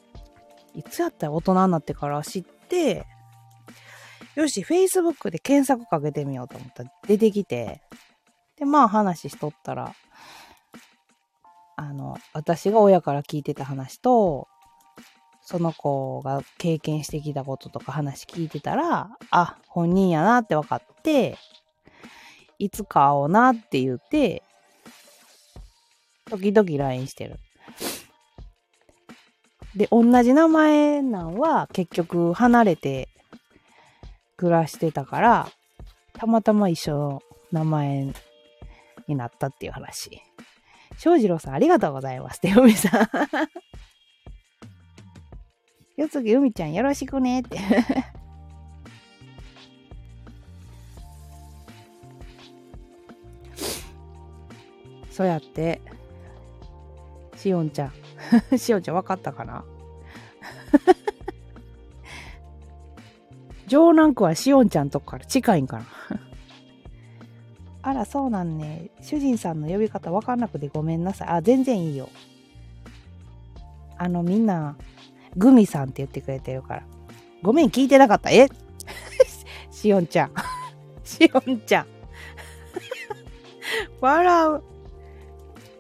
いつやったら大人になってから知って、よし、Facebook で検索かけてみようと思ったら出てきて、で、まあ話しとったら、あの、私が親から聞いてた話と、その子が経験してきたこととか話聞いてたら、あ、本人やなって分かって、いつか会おうなって言って、時々 LINE してる。で、同じ名前なんは結局離れて暮らしてたから、たまたま一緒の名前になったっていう話。翔士郎さんありがとうございますて、海さん。よつぎ海ちゃんよろしくねって。そうやって、しおんちゃん。しおんちゃん分かったかな？城南区はしおんちゃんとこから近いんかな？あら、そうなんね。主人さんの呼び方分かんなくてごめんなさい。あ、全然いいよ。あの、みんな、グミさんって言ってくれてるから。ごめん、聞いてなかった。え？しおんちゃん。しおんちゃん。笑う。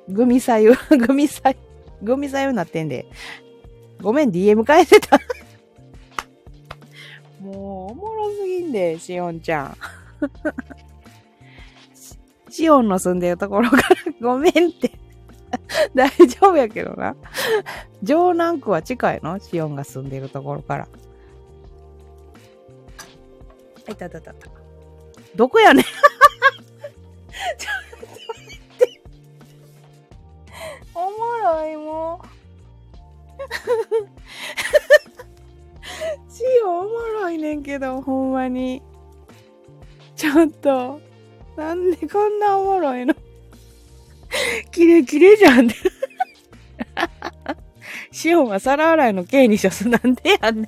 グミさゆ、グミさゆ、グミさゆになってんで。ごめん、DM 返せた。もう、おもろすぎんで、しおんちゃん。シオンの住んでるところからごめんって。大丈夫やけどな。城南区は近いの？シオンが住んでるところから。あいたたたた。どこやねんちょっと待って。おもろいもう。シオンおもろいねんけど、ほんまに。ちょっと。なんでこんなおもろいの？キレキレじゃんって。シオンは皿洗いの刑にしょす。なんでやねん。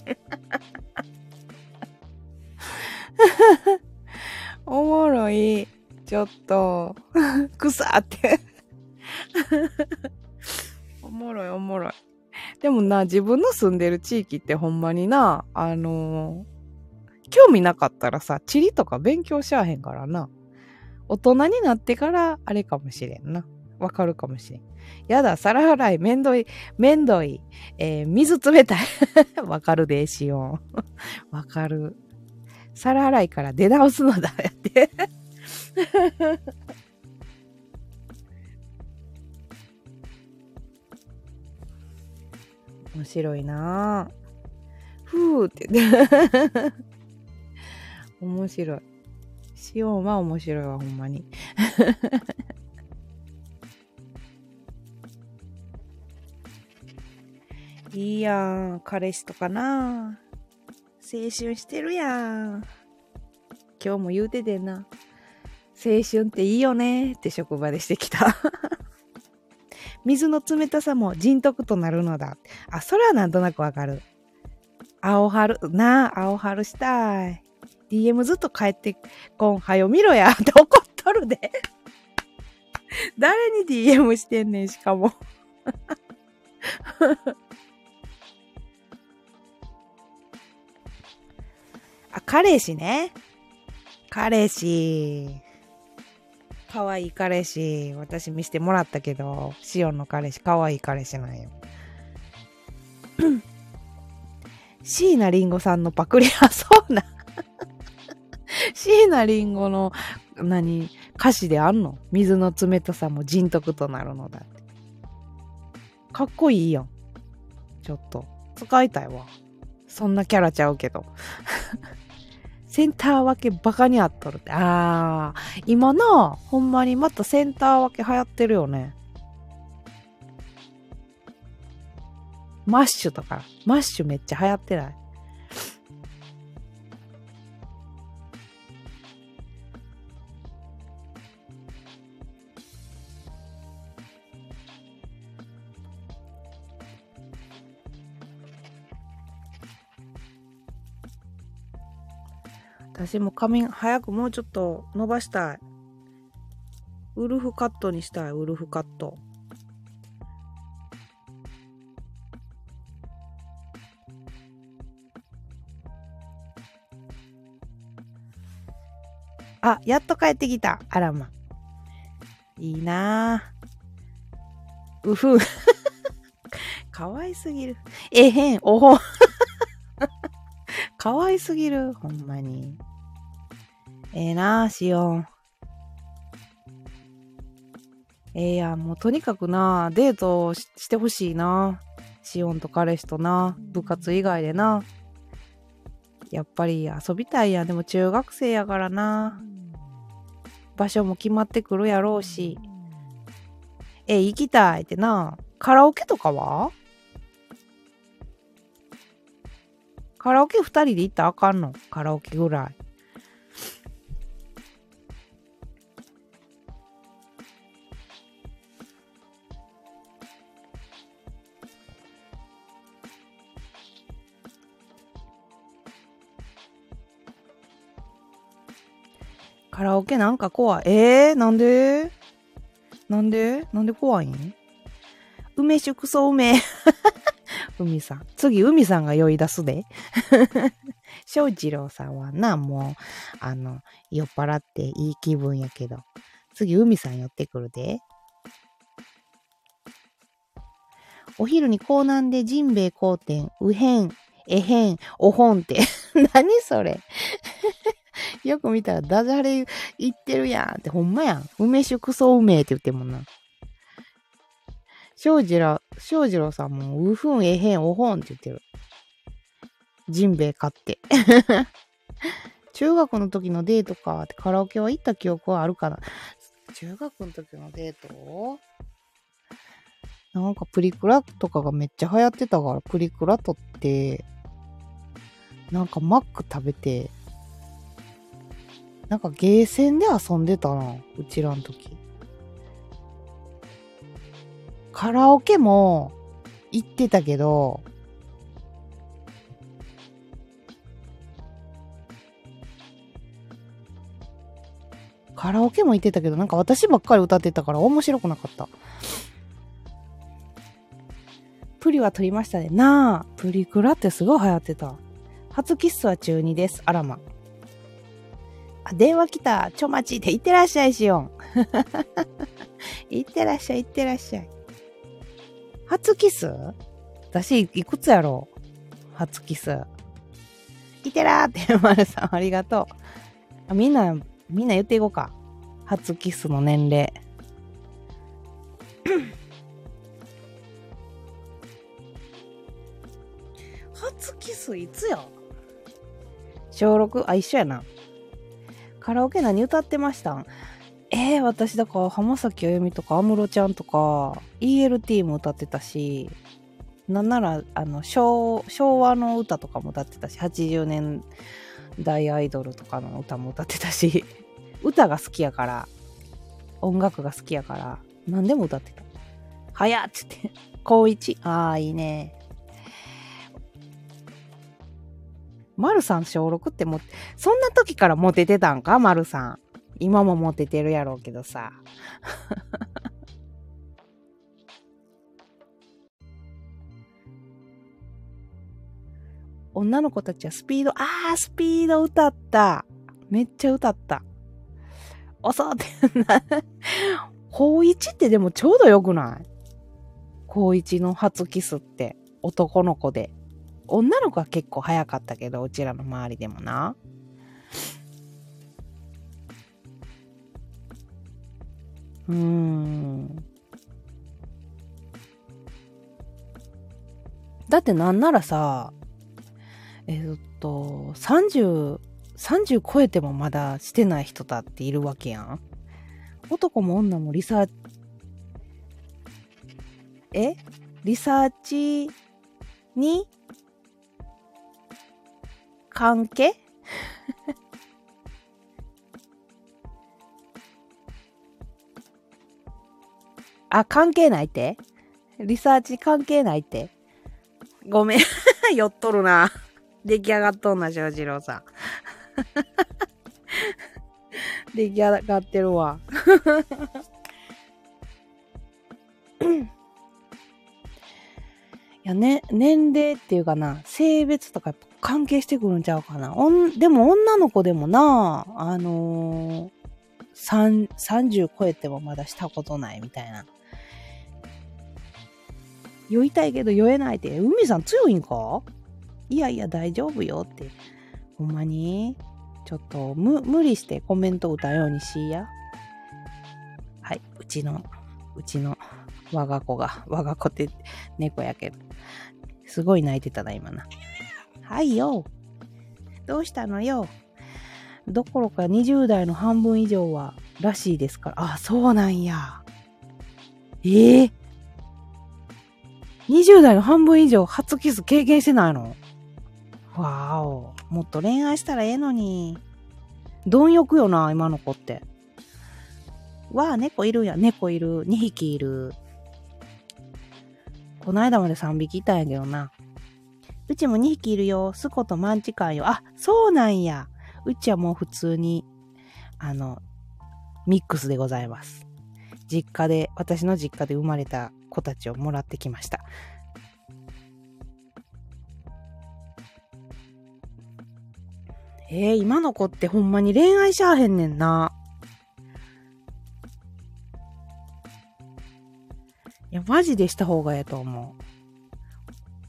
おもろい。ちょっと、くさって。おもろいおもろい。でもな、自分の住んでる地域ってほんまにな、あのー興味なかったらさ、地理とか勉強しやへんからな。大人になってからあれかもしれんな。わかるかもしれん。やだ、皿洗い、めんどい、めんどい、えー水冷たい。わかるで、しよう。わかる。皿洗いから出直すのだ、やって。面白いなぁ。ふーって言って。面白い。シオンは面白いわ、ほんまに。いいやん。彼氏とかな青春してるやん。今日も言うててんな。青春っていいよねって職場でしてきた。水の冷たさも人徳となるのだ。あ、それはなんとなくわかる。青春、なあ、青春したい。DM ずっと帰ってこん、はよ見ろやって 怒っとるで。誰に DM してんねん、しかも。あ、彼氏ね。彼氏。かわいい彼氏。私見せてもらったけど、シオンの彼氏、かわいい彼氏なんよ。椎名林檎さんのパクリ、あ、そうな。椎名林檎の、何、歌詞であんの？水の冷たさも人徳となるのだって。かっこいいやん。ちょっと、使いたいわ。そんなキャラちゃうけど。センター分けバカにあっとるって。あー、今な、ほんまにまたセンター分け流行ってるよね。マッシュとか、マッシュめっちゃ流行ってない？私も髪早くもうちょっと伸ばしたい。ウルフカットにしたい、ウルフカット。あ、やっと帰ってきた。あらま。いいなぁ。うふ。かわいすぎる。えへん、おほ。かわいすぎる。ほんまに。ええ、なぁ、しおん。ええー、やん、もうとにかくなデートしてほしいなしおんと彼氏とな部活以外でなやっぱり遊びたいやん。でも中学生やからな場所も決まってくるやろうし。え、行きたいってな。カラオケとかは？カラオケ二人で行ったらあかんの？カラオケぐらい。カラオケなんか怖い？えー、なんで？なんで？なんで怖いん？梅酒クソ梅。海さん。次、海さんが酔い出すで。翔次郎さんはな、もう、あの、酔っ払っていい気分やけど。次、海さん寄ってくるで。お昼に港南でジンベエ公店、うへん、えへん、おほんって。何それ？よく見たらダジャレ言ってるやんってほんまやん。梅酒クソ梅って言ってもんな。翔次郎、翔次郎さんも、うふん、えへん、おほんって言ってる。ジンベエ買って。中学の時のデートかってカラオケは行った記憶はあるかな中学の時のデート？なんかプリクラとかがめっちゃ流行ってたから、プリクラ撮って、なんかマック食べて、なんかゲーセンで遊んでたな、うちらの時。カラオケも行ってたけど、カラオケも行ってたけど、なんか私ばっかり歌ってたから面白くなかった。プリは撮りましたね。なあ、プリクラってすごい流行ってた。初キッスは中2です。あらま。あ、電話来た。ちょ待ちって、行ってらっしゃいしよん。行ってらっしゃい、行ってらっしゃい。初キス？私、いくつやろう？初キス。いてらーって、まるさん、ありがとう。みんな、みんな言っていこうか。初キスの年齢。初キスいつや？小 6? あ、一緒やな。カラオケ何歌ってました？んえー、私だから浜崎あゆみとか安室ちゃんとか ELT も歌ってたしなんならあの昭和の歌とかも歌ってたし80年代アイドルとかの歌も歌ってたし 歌が好きやから音楽が好きやから何でも歌ってた。はやっつって。高一？ああ、いいね。まるさん小6っても、そんな時からモテてたんか？まるさん。今もモテてるやろうけどさ。女の子たちはスピード、あー、スピード歌った。めっちゃ歌った。遅ってな高一ってでもちょうどよくない？高一の初キスって男の子で。女の子は結構早かったけど、うちらの周りでもな。うーん。だってなんならさ、えっと、30、30超えてもまだしてない人だっているわけやん。男も女もリサーチ、え？リサーチに関係？あ、関係ないって？リサーチ関係ないって？ごめん。酔っとるな。出来上がっとんな、翔次郎さん。出来上がってるわ。いやね、年齢っていうかな、性別とか関係してくるんちゃうかな。おんでも女の子でもな、あのー、30超えてもまだしたことないみたいな。酔いたいけど酔えないって、海さん強いんか？いやいや大丈夫よって。ほんまに？ちょっと無理してコメント歌うようにしや。はい、うちの、うちの我が子が、我が子って猫やけど。すごい泣いてたな、今な。はいよ。どうしたのよ？どころか20代の半分以上は、らしいですから。あ、そうなんや。ええー、20代の半分以上初キス経験してないの？わーお。もっと恋愛したらええのに。貪欲よな、今の子って。わあ、猫いるや。猫いる。2匹いる。こないだまで3匹いたんやけどな。うちも2匹いるよ。スコとマンチカンよ。あ、そうなんや。うちはもう普通に、あの、ミックスでございます。実家で、私の実家で生まれた子たちをもらってきました。えー、今の子ってほんまに恋愛しゃあへんねんな。いや、マジでした方がええと思う。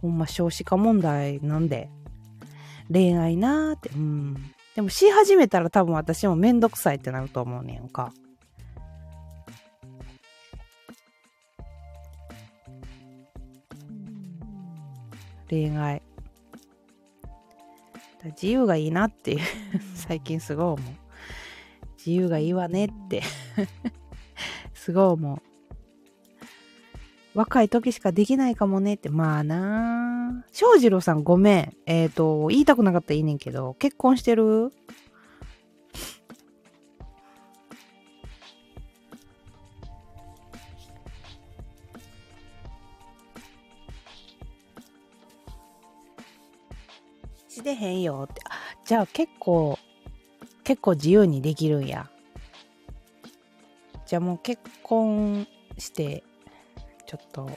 ほんま少子化問題なんで。恋愛なーって、うん。でもし始めたら多分私もめんどくさいってなると思うねんか。恋愛。自由がいいなっていう 最近すごい思う。自由がいいわねってすごい思う。若い時しかできないかもねって。まあな翔士郎さんごめん。えっ、ー、と、言いたくなかったらいいねんけど、結婚してる？してへんよって。じゃあ結構、結構自由にできるんや。じゃあもう結婚して、ちょっと、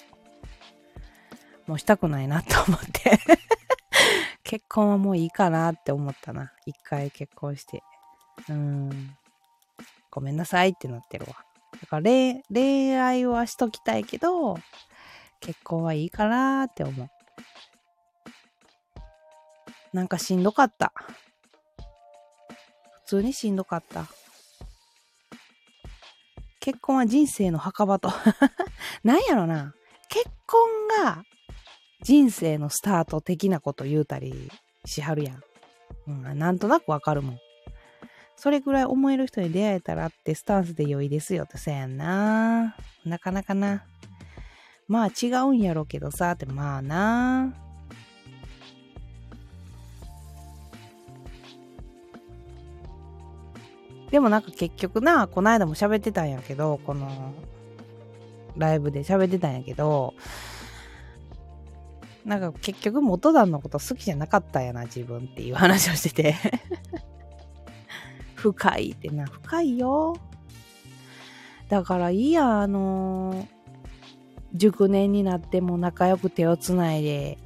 もうしたくないなと思って 結婚はもういいかなって思ったな。一回結婚して。うん。ごめんなさいってなってるわ。だから恋恋愛はしときたいけど、結婚はいいかなって思う。なんかしんどかった。普通にしんどかった。結婚は人生の墓場と なんやろな。結婚が人生のスタート的なこと言うたりしはるやん。うん、なんとなくわかるもん。それぐらい思える人に出会えたらってスタンスで良いですよってせやんな。なかなかな。まあ違うんやろうけどさってまあな。でもなんか結局な、この間も喋ってたんやけど、この、ライブで喋ってたんやけど、なんか結局元旦のこと好きじゃなかったんやな、自分っていう話をしてて 深いってな、深いよ。だからいいや、あのー、熟年になっても仲良く手をつないで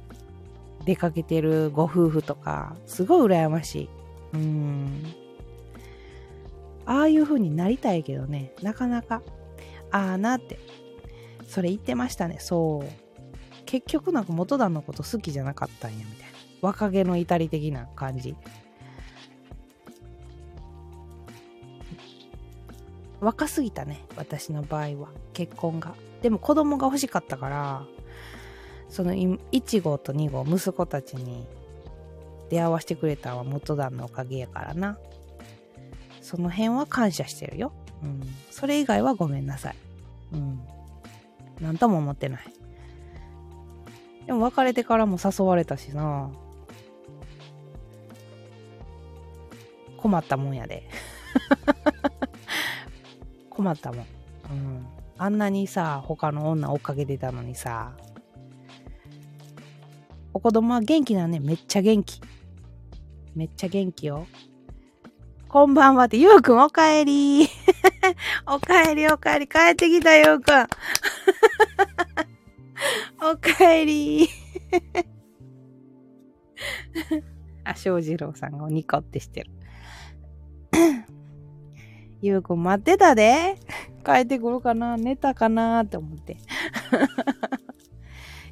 出かけてるご夫婦とか、すごい羨ましい。うん。ああいう風になりたいけどね、なかなか、ああなって、それ言ってましたね、そう。結局なんか元旦のこと好きじゃなかったんや、みたいな。若気の至り的な感じ。若すぎたね、私の場合は、結婚が。でも子供が欲しかったから、その1号と2号、息子たちに出会わせてくれたのは元旦のおかげやからな。その辺は感謝してるよ。うん。それ以外はごめんなさい。うん。なんとも思ってない。でも別れてからも誘われたしな。困ったもんやで。困ったもん。うん。あんなにさ、他の女追っかけてたのにさ。お子供は元気なね。めっちゃ元気。めっちゃ元気よ。こんばんはって、ゆうくんおかえ り。おかえりおかえり、帰ってきたゆうくん。おかえり。あ、翔二郎さんがニコってしてる。ゆうくん待ってたで。帰ってくるかな寝たかなって思って。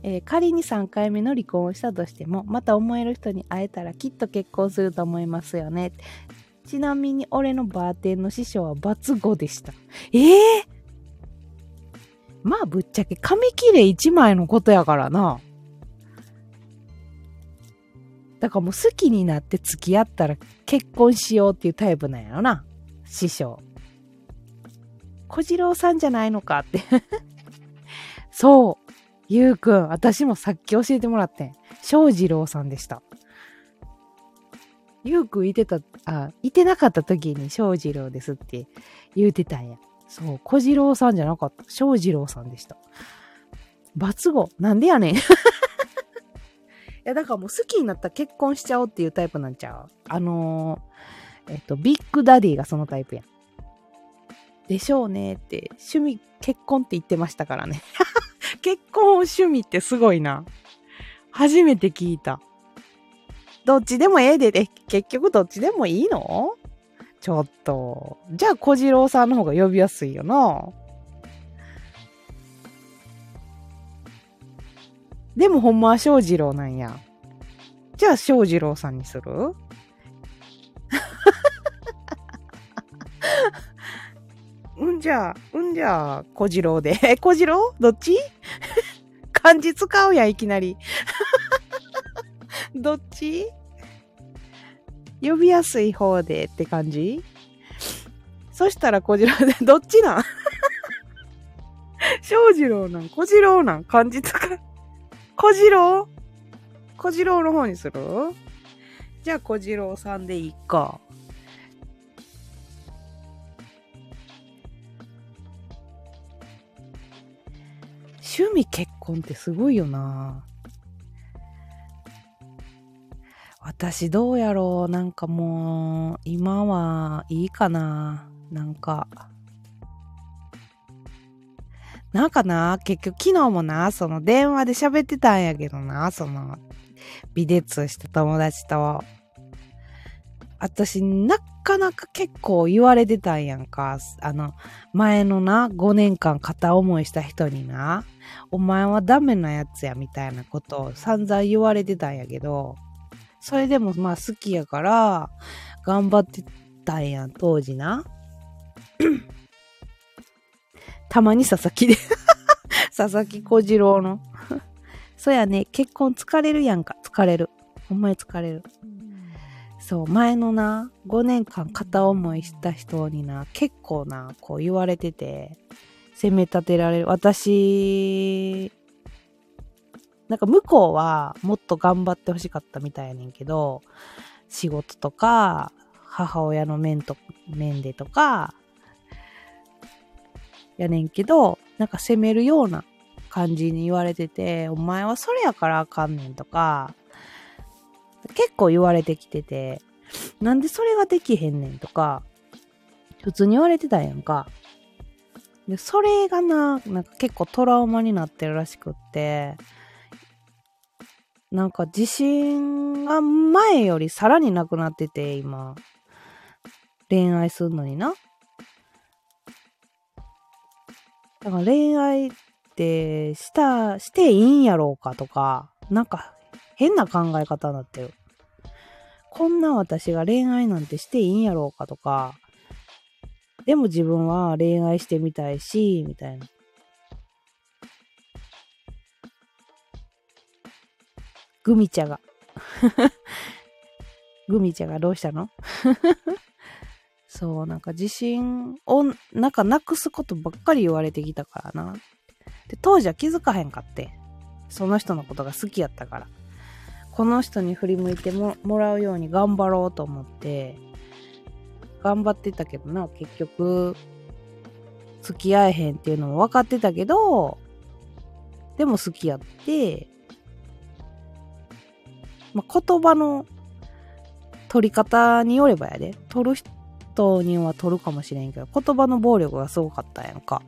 えー、仮に3回目の離婚をしたとしても、また思える人に会えたらきっと結婚すると思いますよね。ちなみに俺のバーテンの師匠はバツ5でした。ええー、まあぶっちゃけ紙切れ1枚のことやからな。だからもう好きになって付き合ったら結婚しようっていうタイプなんやろな。師匠。小次郎さんじゃないのかって そう。ゆうくん、私もさっき教えてもらってん。翔次郎さんでした。ゆうくんいてた、あ、いてなかった時に翔次郎ですって言うてたんや。そう、小次郎さんじゃなかった。翔次郎さんでした。バツ語。なんでやねん。いや、だからもう好きになったら結婚しちゃおうっていうタイプなんちゃう？あのー、えっと、ビッグダディがそのタイプやん。でしょうねって、趣味、結婚って言ってましたからね。結婚趣味ってすごいな。初めて聞いた。どっちでもええで、で、結局どっちでもいいの？ちょっと。じゃあ小次郎さんの方が呼びやすいよな。でもほんまは翔次郎なんや。じゃあ翔次郎さんにする？うんじゃあ、うんじゃあ、小次郎で。え、小次郎？どっち？漢字使うやん、いきなり。どっち？呼びやすい方でって感じ？そしたら小次郎で、どっちなん？翔次郎なん？小次郎なん？漢字使う。小次郎？小次郎の方にする？じゃあ小次郎さんでいいか。趣味結婚ってすごいよな。私どうやろうなんかもう、今はいいかななんか。なんかな結局昨日もな、その電話で喋ってたんやけどな、その、美術した友達と。私、なかなか結構言われてたんやんか。あの、前のな、5年間片思いした人にな、お前はダメなやつや、みたいなことを散々言われてたんやけど、それでもまあ好きやから、頑張ってたんや、当時な。たまに佐々木で 佐々木小次郎の そやね、結婚疲れるやんか。疲れる。お前疲れる。そう、前のな、5年間片思いした人にな、結構な、こう言われてて、責め立てられる。私、なんか向こうはもっと頑張ってほしかったみたいやねんけど、仕事とか、母親の面と、面でとか、やねんけど、なんか責めるような感じに言われてて、お前はそれやからあかんねんとか、結構言われてきてて、なんでそれができへんねんとか、普通に言われてたやんか。で、それがな、なんか結構トラウマになってるらしくって、なんか自信が前よりさらになくなってて、今。恋愛するのにな。だから恋愛ってした、していいんやろうかとか、なんか変な考え方になってる。こんな私が恋愛なんてしていいんやろうかとか、でも自分は恋愛してみたいし、みたいな。グミ茶が。グミ茶がどうしたの？そう、なんか自信を、なんかなくすことばっかり言われてきたからな。で、当時は気づかへんかって。その人のことが好きやったから。この人に振り向いてももらうように頑張ろうと思って、頑張ってたけどな、結局、付き合えへんっていうのも分かってたけど、でも好きやって、まあ、言葉の取り方によればやで、取ることには取るかもしれんけど、言葉の暴力がすごかったやんか。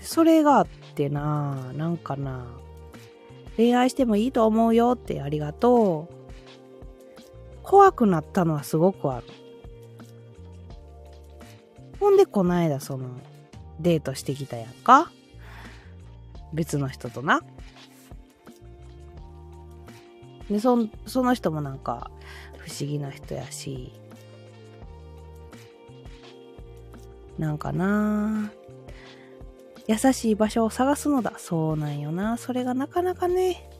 それがあってな、なんかな、恋愛してもいいと思うよってありがとう。怖くなったのはすごくある。ほんで、こないだその、デートしてきたやんか別の人とな。で、そ、その人もなんか、不思議な人やし、なんかな優しい場所を探すのだ。そうなんよな。それがなかなかね、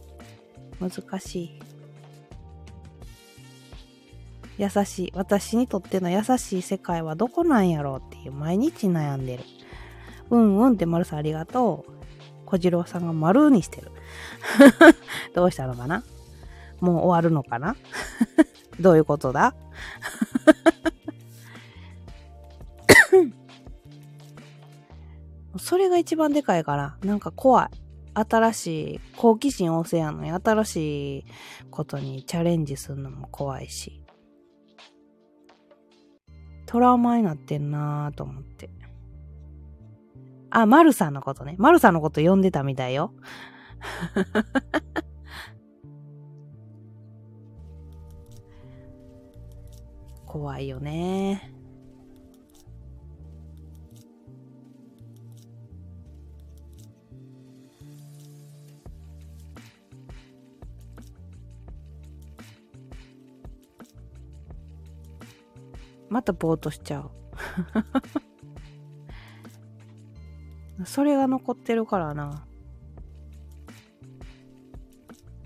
難しい。優しい。私にとっての優しい世界はどこなんやろうっていう毎日悩んでる。うんうんって丸さんありがとう。小次郎さんが丸にしてる。どうしたのかな？もう終わるのかな？どういうことだ？それが一番でかいから、なんか怖い。新しい、好奇心旺盛やのに新しいことにチャレンジするのも怖いし。トラウマになってんなぁと思って。あ、マルさんのことね。マルさんのこと呼んでたみたいよ。怖いよね。またぼーっとしちゃう。それが残ってるからな。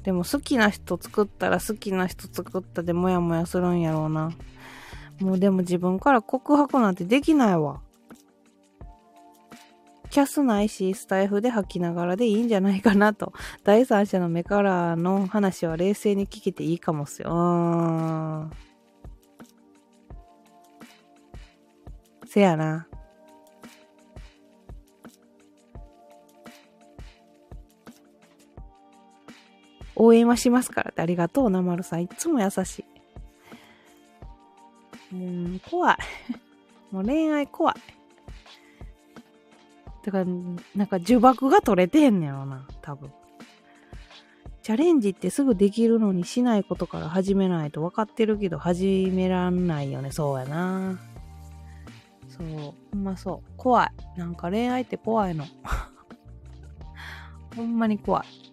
でも好きな人作ったら好きな人作ったでもやもやするんやろうな。もうでも自分から告白なんてできないわ。キャスないし、スタイフで吐きながらでいいんじゃないかなと。第三者の目からの話は冷静に聞けていいかもっすよ。うん。せやな。応援はしますからってありがとう、なまるさん。いつも優しい。うん、怖い。もう恋愛怖い。だから、なんか呪縛が取れてんねやろな、多分。チャレンジってすぐできるのにしないことから始めないと分かってるけど始めらんないよね。そうやな。そう。ほんまそう。怖い。なんか恋愛って怖いの。ほんまに怖い。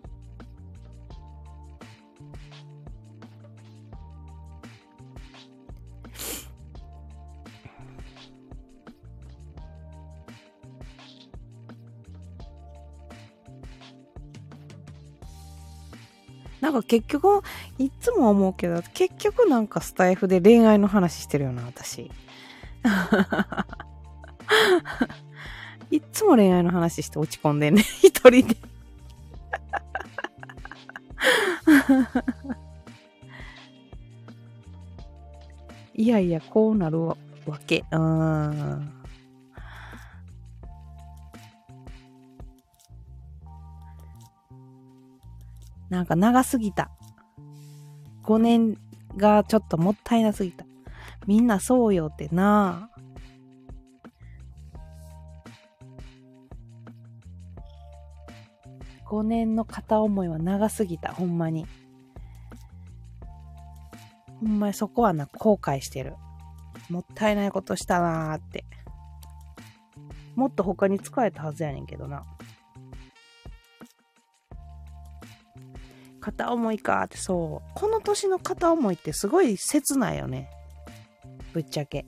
なんか結局、いつも思うけど、結局なんかスタイフで恋愛の話してるよな、私。いつも恋愛の話して落ち込んでんね、一人で いやいや、こうなるわけ。うん。なんか長すぎた。5年がちょっともったいなすぎた。みんなそうよってな5年の片思いは長すぎた、ほんまに。ほんまにそこはな、後悔してる。もったいないことしたなーって。もっと他に使えたはずやねんけどな。片思いかってそう。この年の片思いってすごい切ないよね。ぶっちゃけ。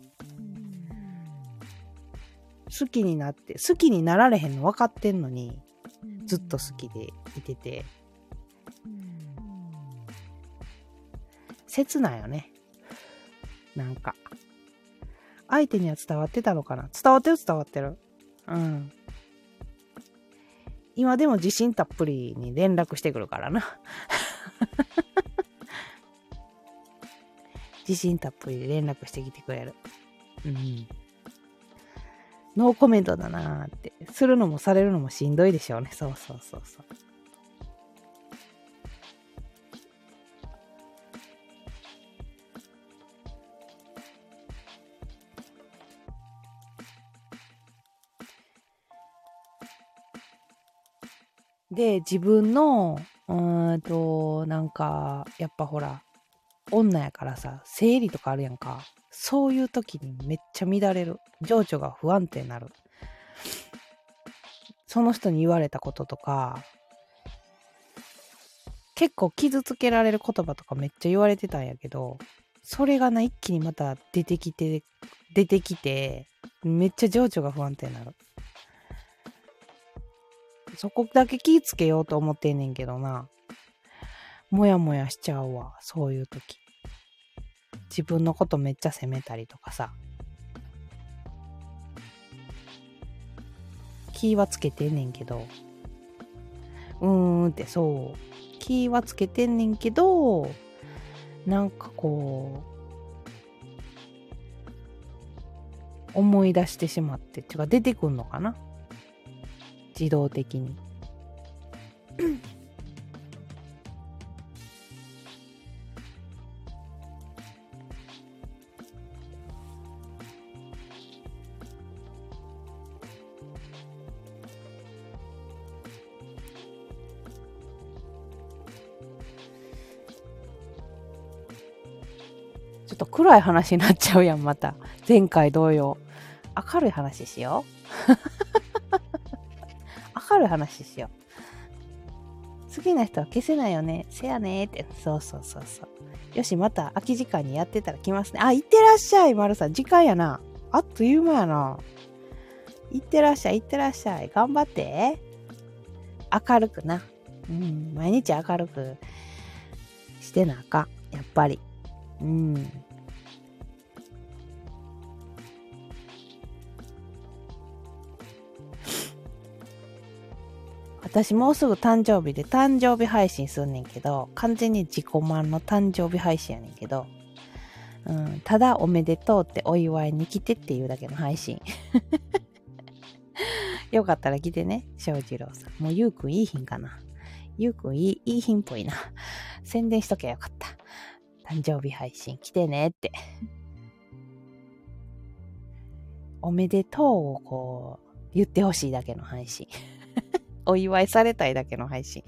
好きになって、好きになられへんの分かってんのに、ずっと好きでいてて。切ないよね。なんか。相手には伝わってたのかな？伝わってる？伝わってる。うん。今でも自信たっぷりに連絡してくるからな。自信たっぷりで連絡してきてくれる。うん。ノーコメントだなーって。するのもされるのもしんどいでしょうね。そうそうそうそう。で、自分の、うーんと、なんか、やっぱほら、女やからさ、生理とかあるやんか。そういう時にめっちゃ乱れる。情緒が不安定になる。その人に言われたこととか、結構傷つけられる言葉とかめっちゃ言われてたんやけど、それがな、一気にまた出てきて、出てきて、めっちゃ情緒が不安定になる。そこだけ気ぃつけようと思ってんねんけどな。もやもやしちゃうわ、そういう時。自分のことめっちゃ責めたりとかさ。気はつけてんねんけど。うーんってそう。気はつけてんねんけど、なんかこう、思い出してしまって、てか出てくんのかな自動的に。ちょっと暗い話になっちゃうやん、また。前回同様。明るい話しよう。る話しよう。好きな人は消せないよね。せやねって。そうそうそうそう。よし、また空き時間にやってたら来ますね。あ、いってらっしゃい、まるさん。時間やな。あっという間やな。いってらっしゃい、いってらっしゃい。頑張って。明るくな。うん、毎日明るくしてなあかん。やっぱり。うん。私もうすぐ誕生日で誕生日配信すんねんけど、完全に自己満の誕生日配信やねんけど、うん、ただおめでとうってお祝いに来てっていうだけの配信。よかったら来てね、翔二郎さん。もうゆうくんいい品かな。ゆうくんいい、いい品っぽいな。宣伝しときゃよかった。誕生日配信来てねって。おめでとうをこう、言ってほしいだけの配信。お祝いされたいだけの配信。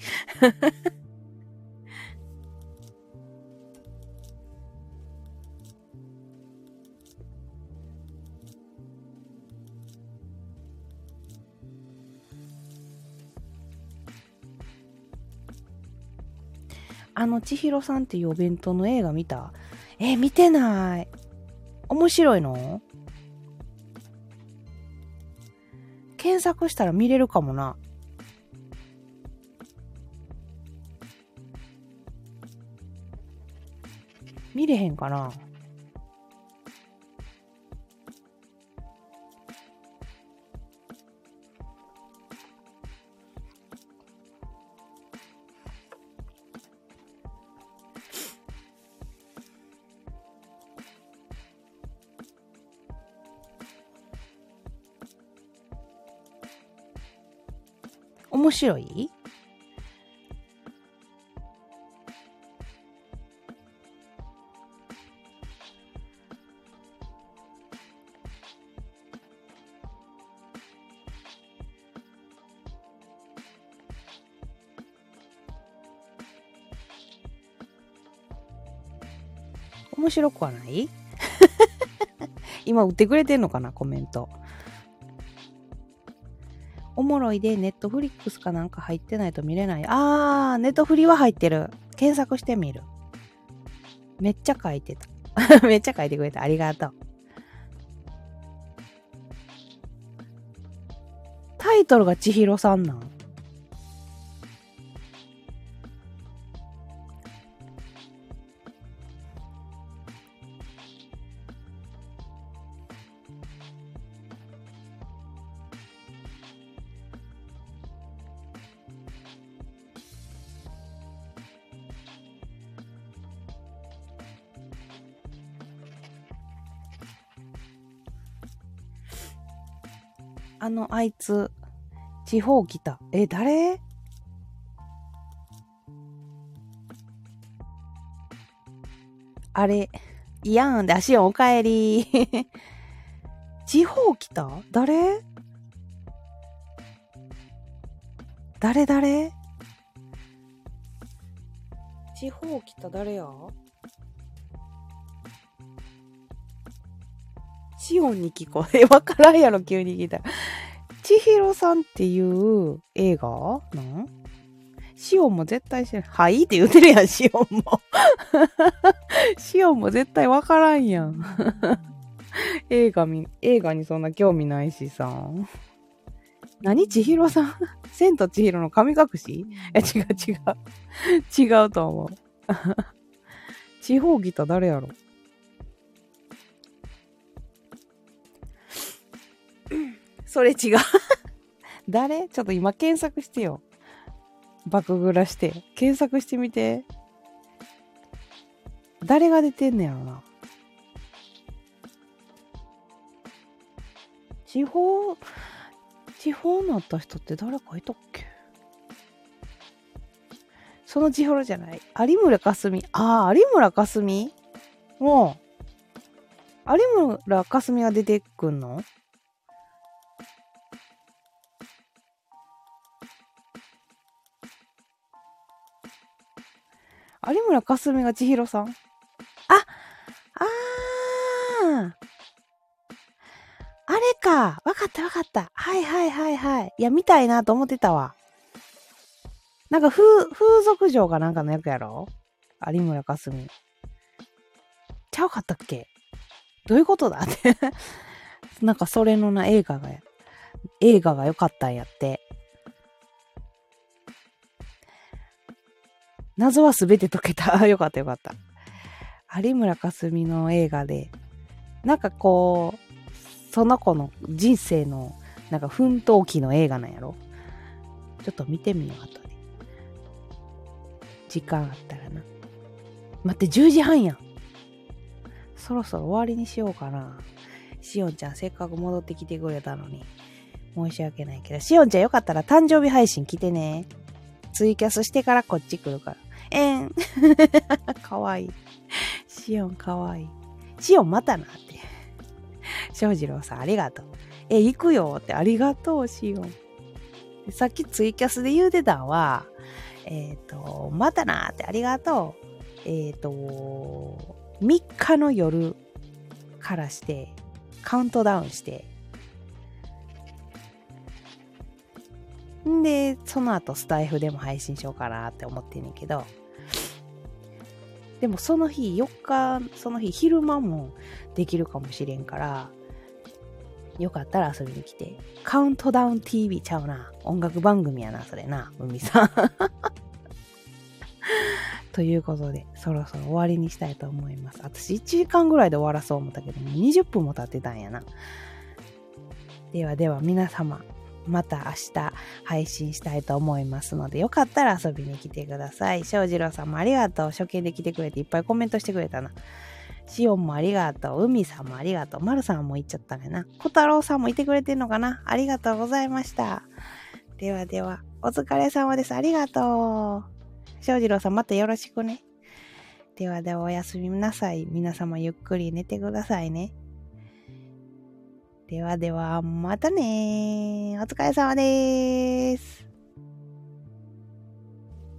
あの、千尋さんっていうお弁当の映画見た？え見てない。面白いの？検索したら見れるかもな。見れへんかな。面白い？面白くはない？今売ってくれてんのかな？コメント。おもろいで、ネットフリックスかなんか入ってないと見れない。あー、ネットフリは入ってる。検索してみる。めっちゃ書いてた。めっちゃ書いてくれた。ありがとう。タイトルが千尋さんなん？あいつ、地方来た。え、誰？あれ、いやんで、足おかえり。地方来た？誰？誰誰？地方来た誰や？シオンに聞こえ。わからんやろ、急に聞いたら。千尋さんっていう映画？なん？シオンも絶対知らん。はいって言ってるやん、シオンも。シオンも絶対わからんやん。映画み、映画にそんな興味ないしさ。何？千尋さん？千と千尋の神隠し？いや、違う違う。違うと思う。地方ギター誰やろ？それ違う誰？ちょっと今検索してよ。爆グラして。検索してみて。誰が出てんねやろな。地方、地方になった人って誰かいたっけ？その地方じゃない。有村架純。ああ、有村架純？もう、有村架純が出てくんの？有村架純が千尋さんあ、あー。あれか。わかったわかった。はいはいはいはい。いや、見たいなと思ってたわ。なんか風、風俗嬢かなんかの役やろ？有村架純。ちゃうかったっけ？どういうことだ？って なんかそれのな映画が、映画が良かったんやって。謎はすべて解けた。よかったよかった。有村架純の映画で、なんかこう、その子の人生の、なんか奮闘期の映画なんやろちょっと見てみよう、後で。時間あったらな。待って、10時半やん。そろそろ終わりにしようかな。しおんちゃん、せっかく戻ってきてくれたのに。申し訳ないけど、しおんちゃんよかったら誕生日配信来てね。ツイキャスしてからこっち来るから。えん。かわいい。シオンかわいい。シオンまたなって。翔士郎さんありがとう。え、行くよってありがとう、シオン。さっきツイキャスで言うてたんは、えっ、ー、と、またなってありがとう。えっ、ー、と、3日の夜からして、カウントダウンして、んで、その後スタイフでも配信しようかなって思ってんねんけど、でもその日、4日、その日昼間もできるかもしれんから、よかったら遊びに来て。カウントダウン TV ちゃうな。音楽番組やな、それな。海さん。ということで、そろそろ終わりにしたいと思います。私1時間ぐらいで終わらそう思ったけども、20分も経ってたんやな。ではでは皆様、また明日配信したいと思いますので、よかったら遊びに来てください。翔二郎さんもありがとう。初見で来てくれていっぱいコメントしてくれたな。しおんもありがとう。海さんもありがとう。まるさんも言っちゃったんやな。小太郎さんもいてくれてんのかなありがとうございました。ではでは、お疲れ様です。ありがとう。翔二郎さんまたよろしくね。ではではおやすみなさい。皆様ゆっくり寝てくださいね。ではでは、またねお疲れ様です。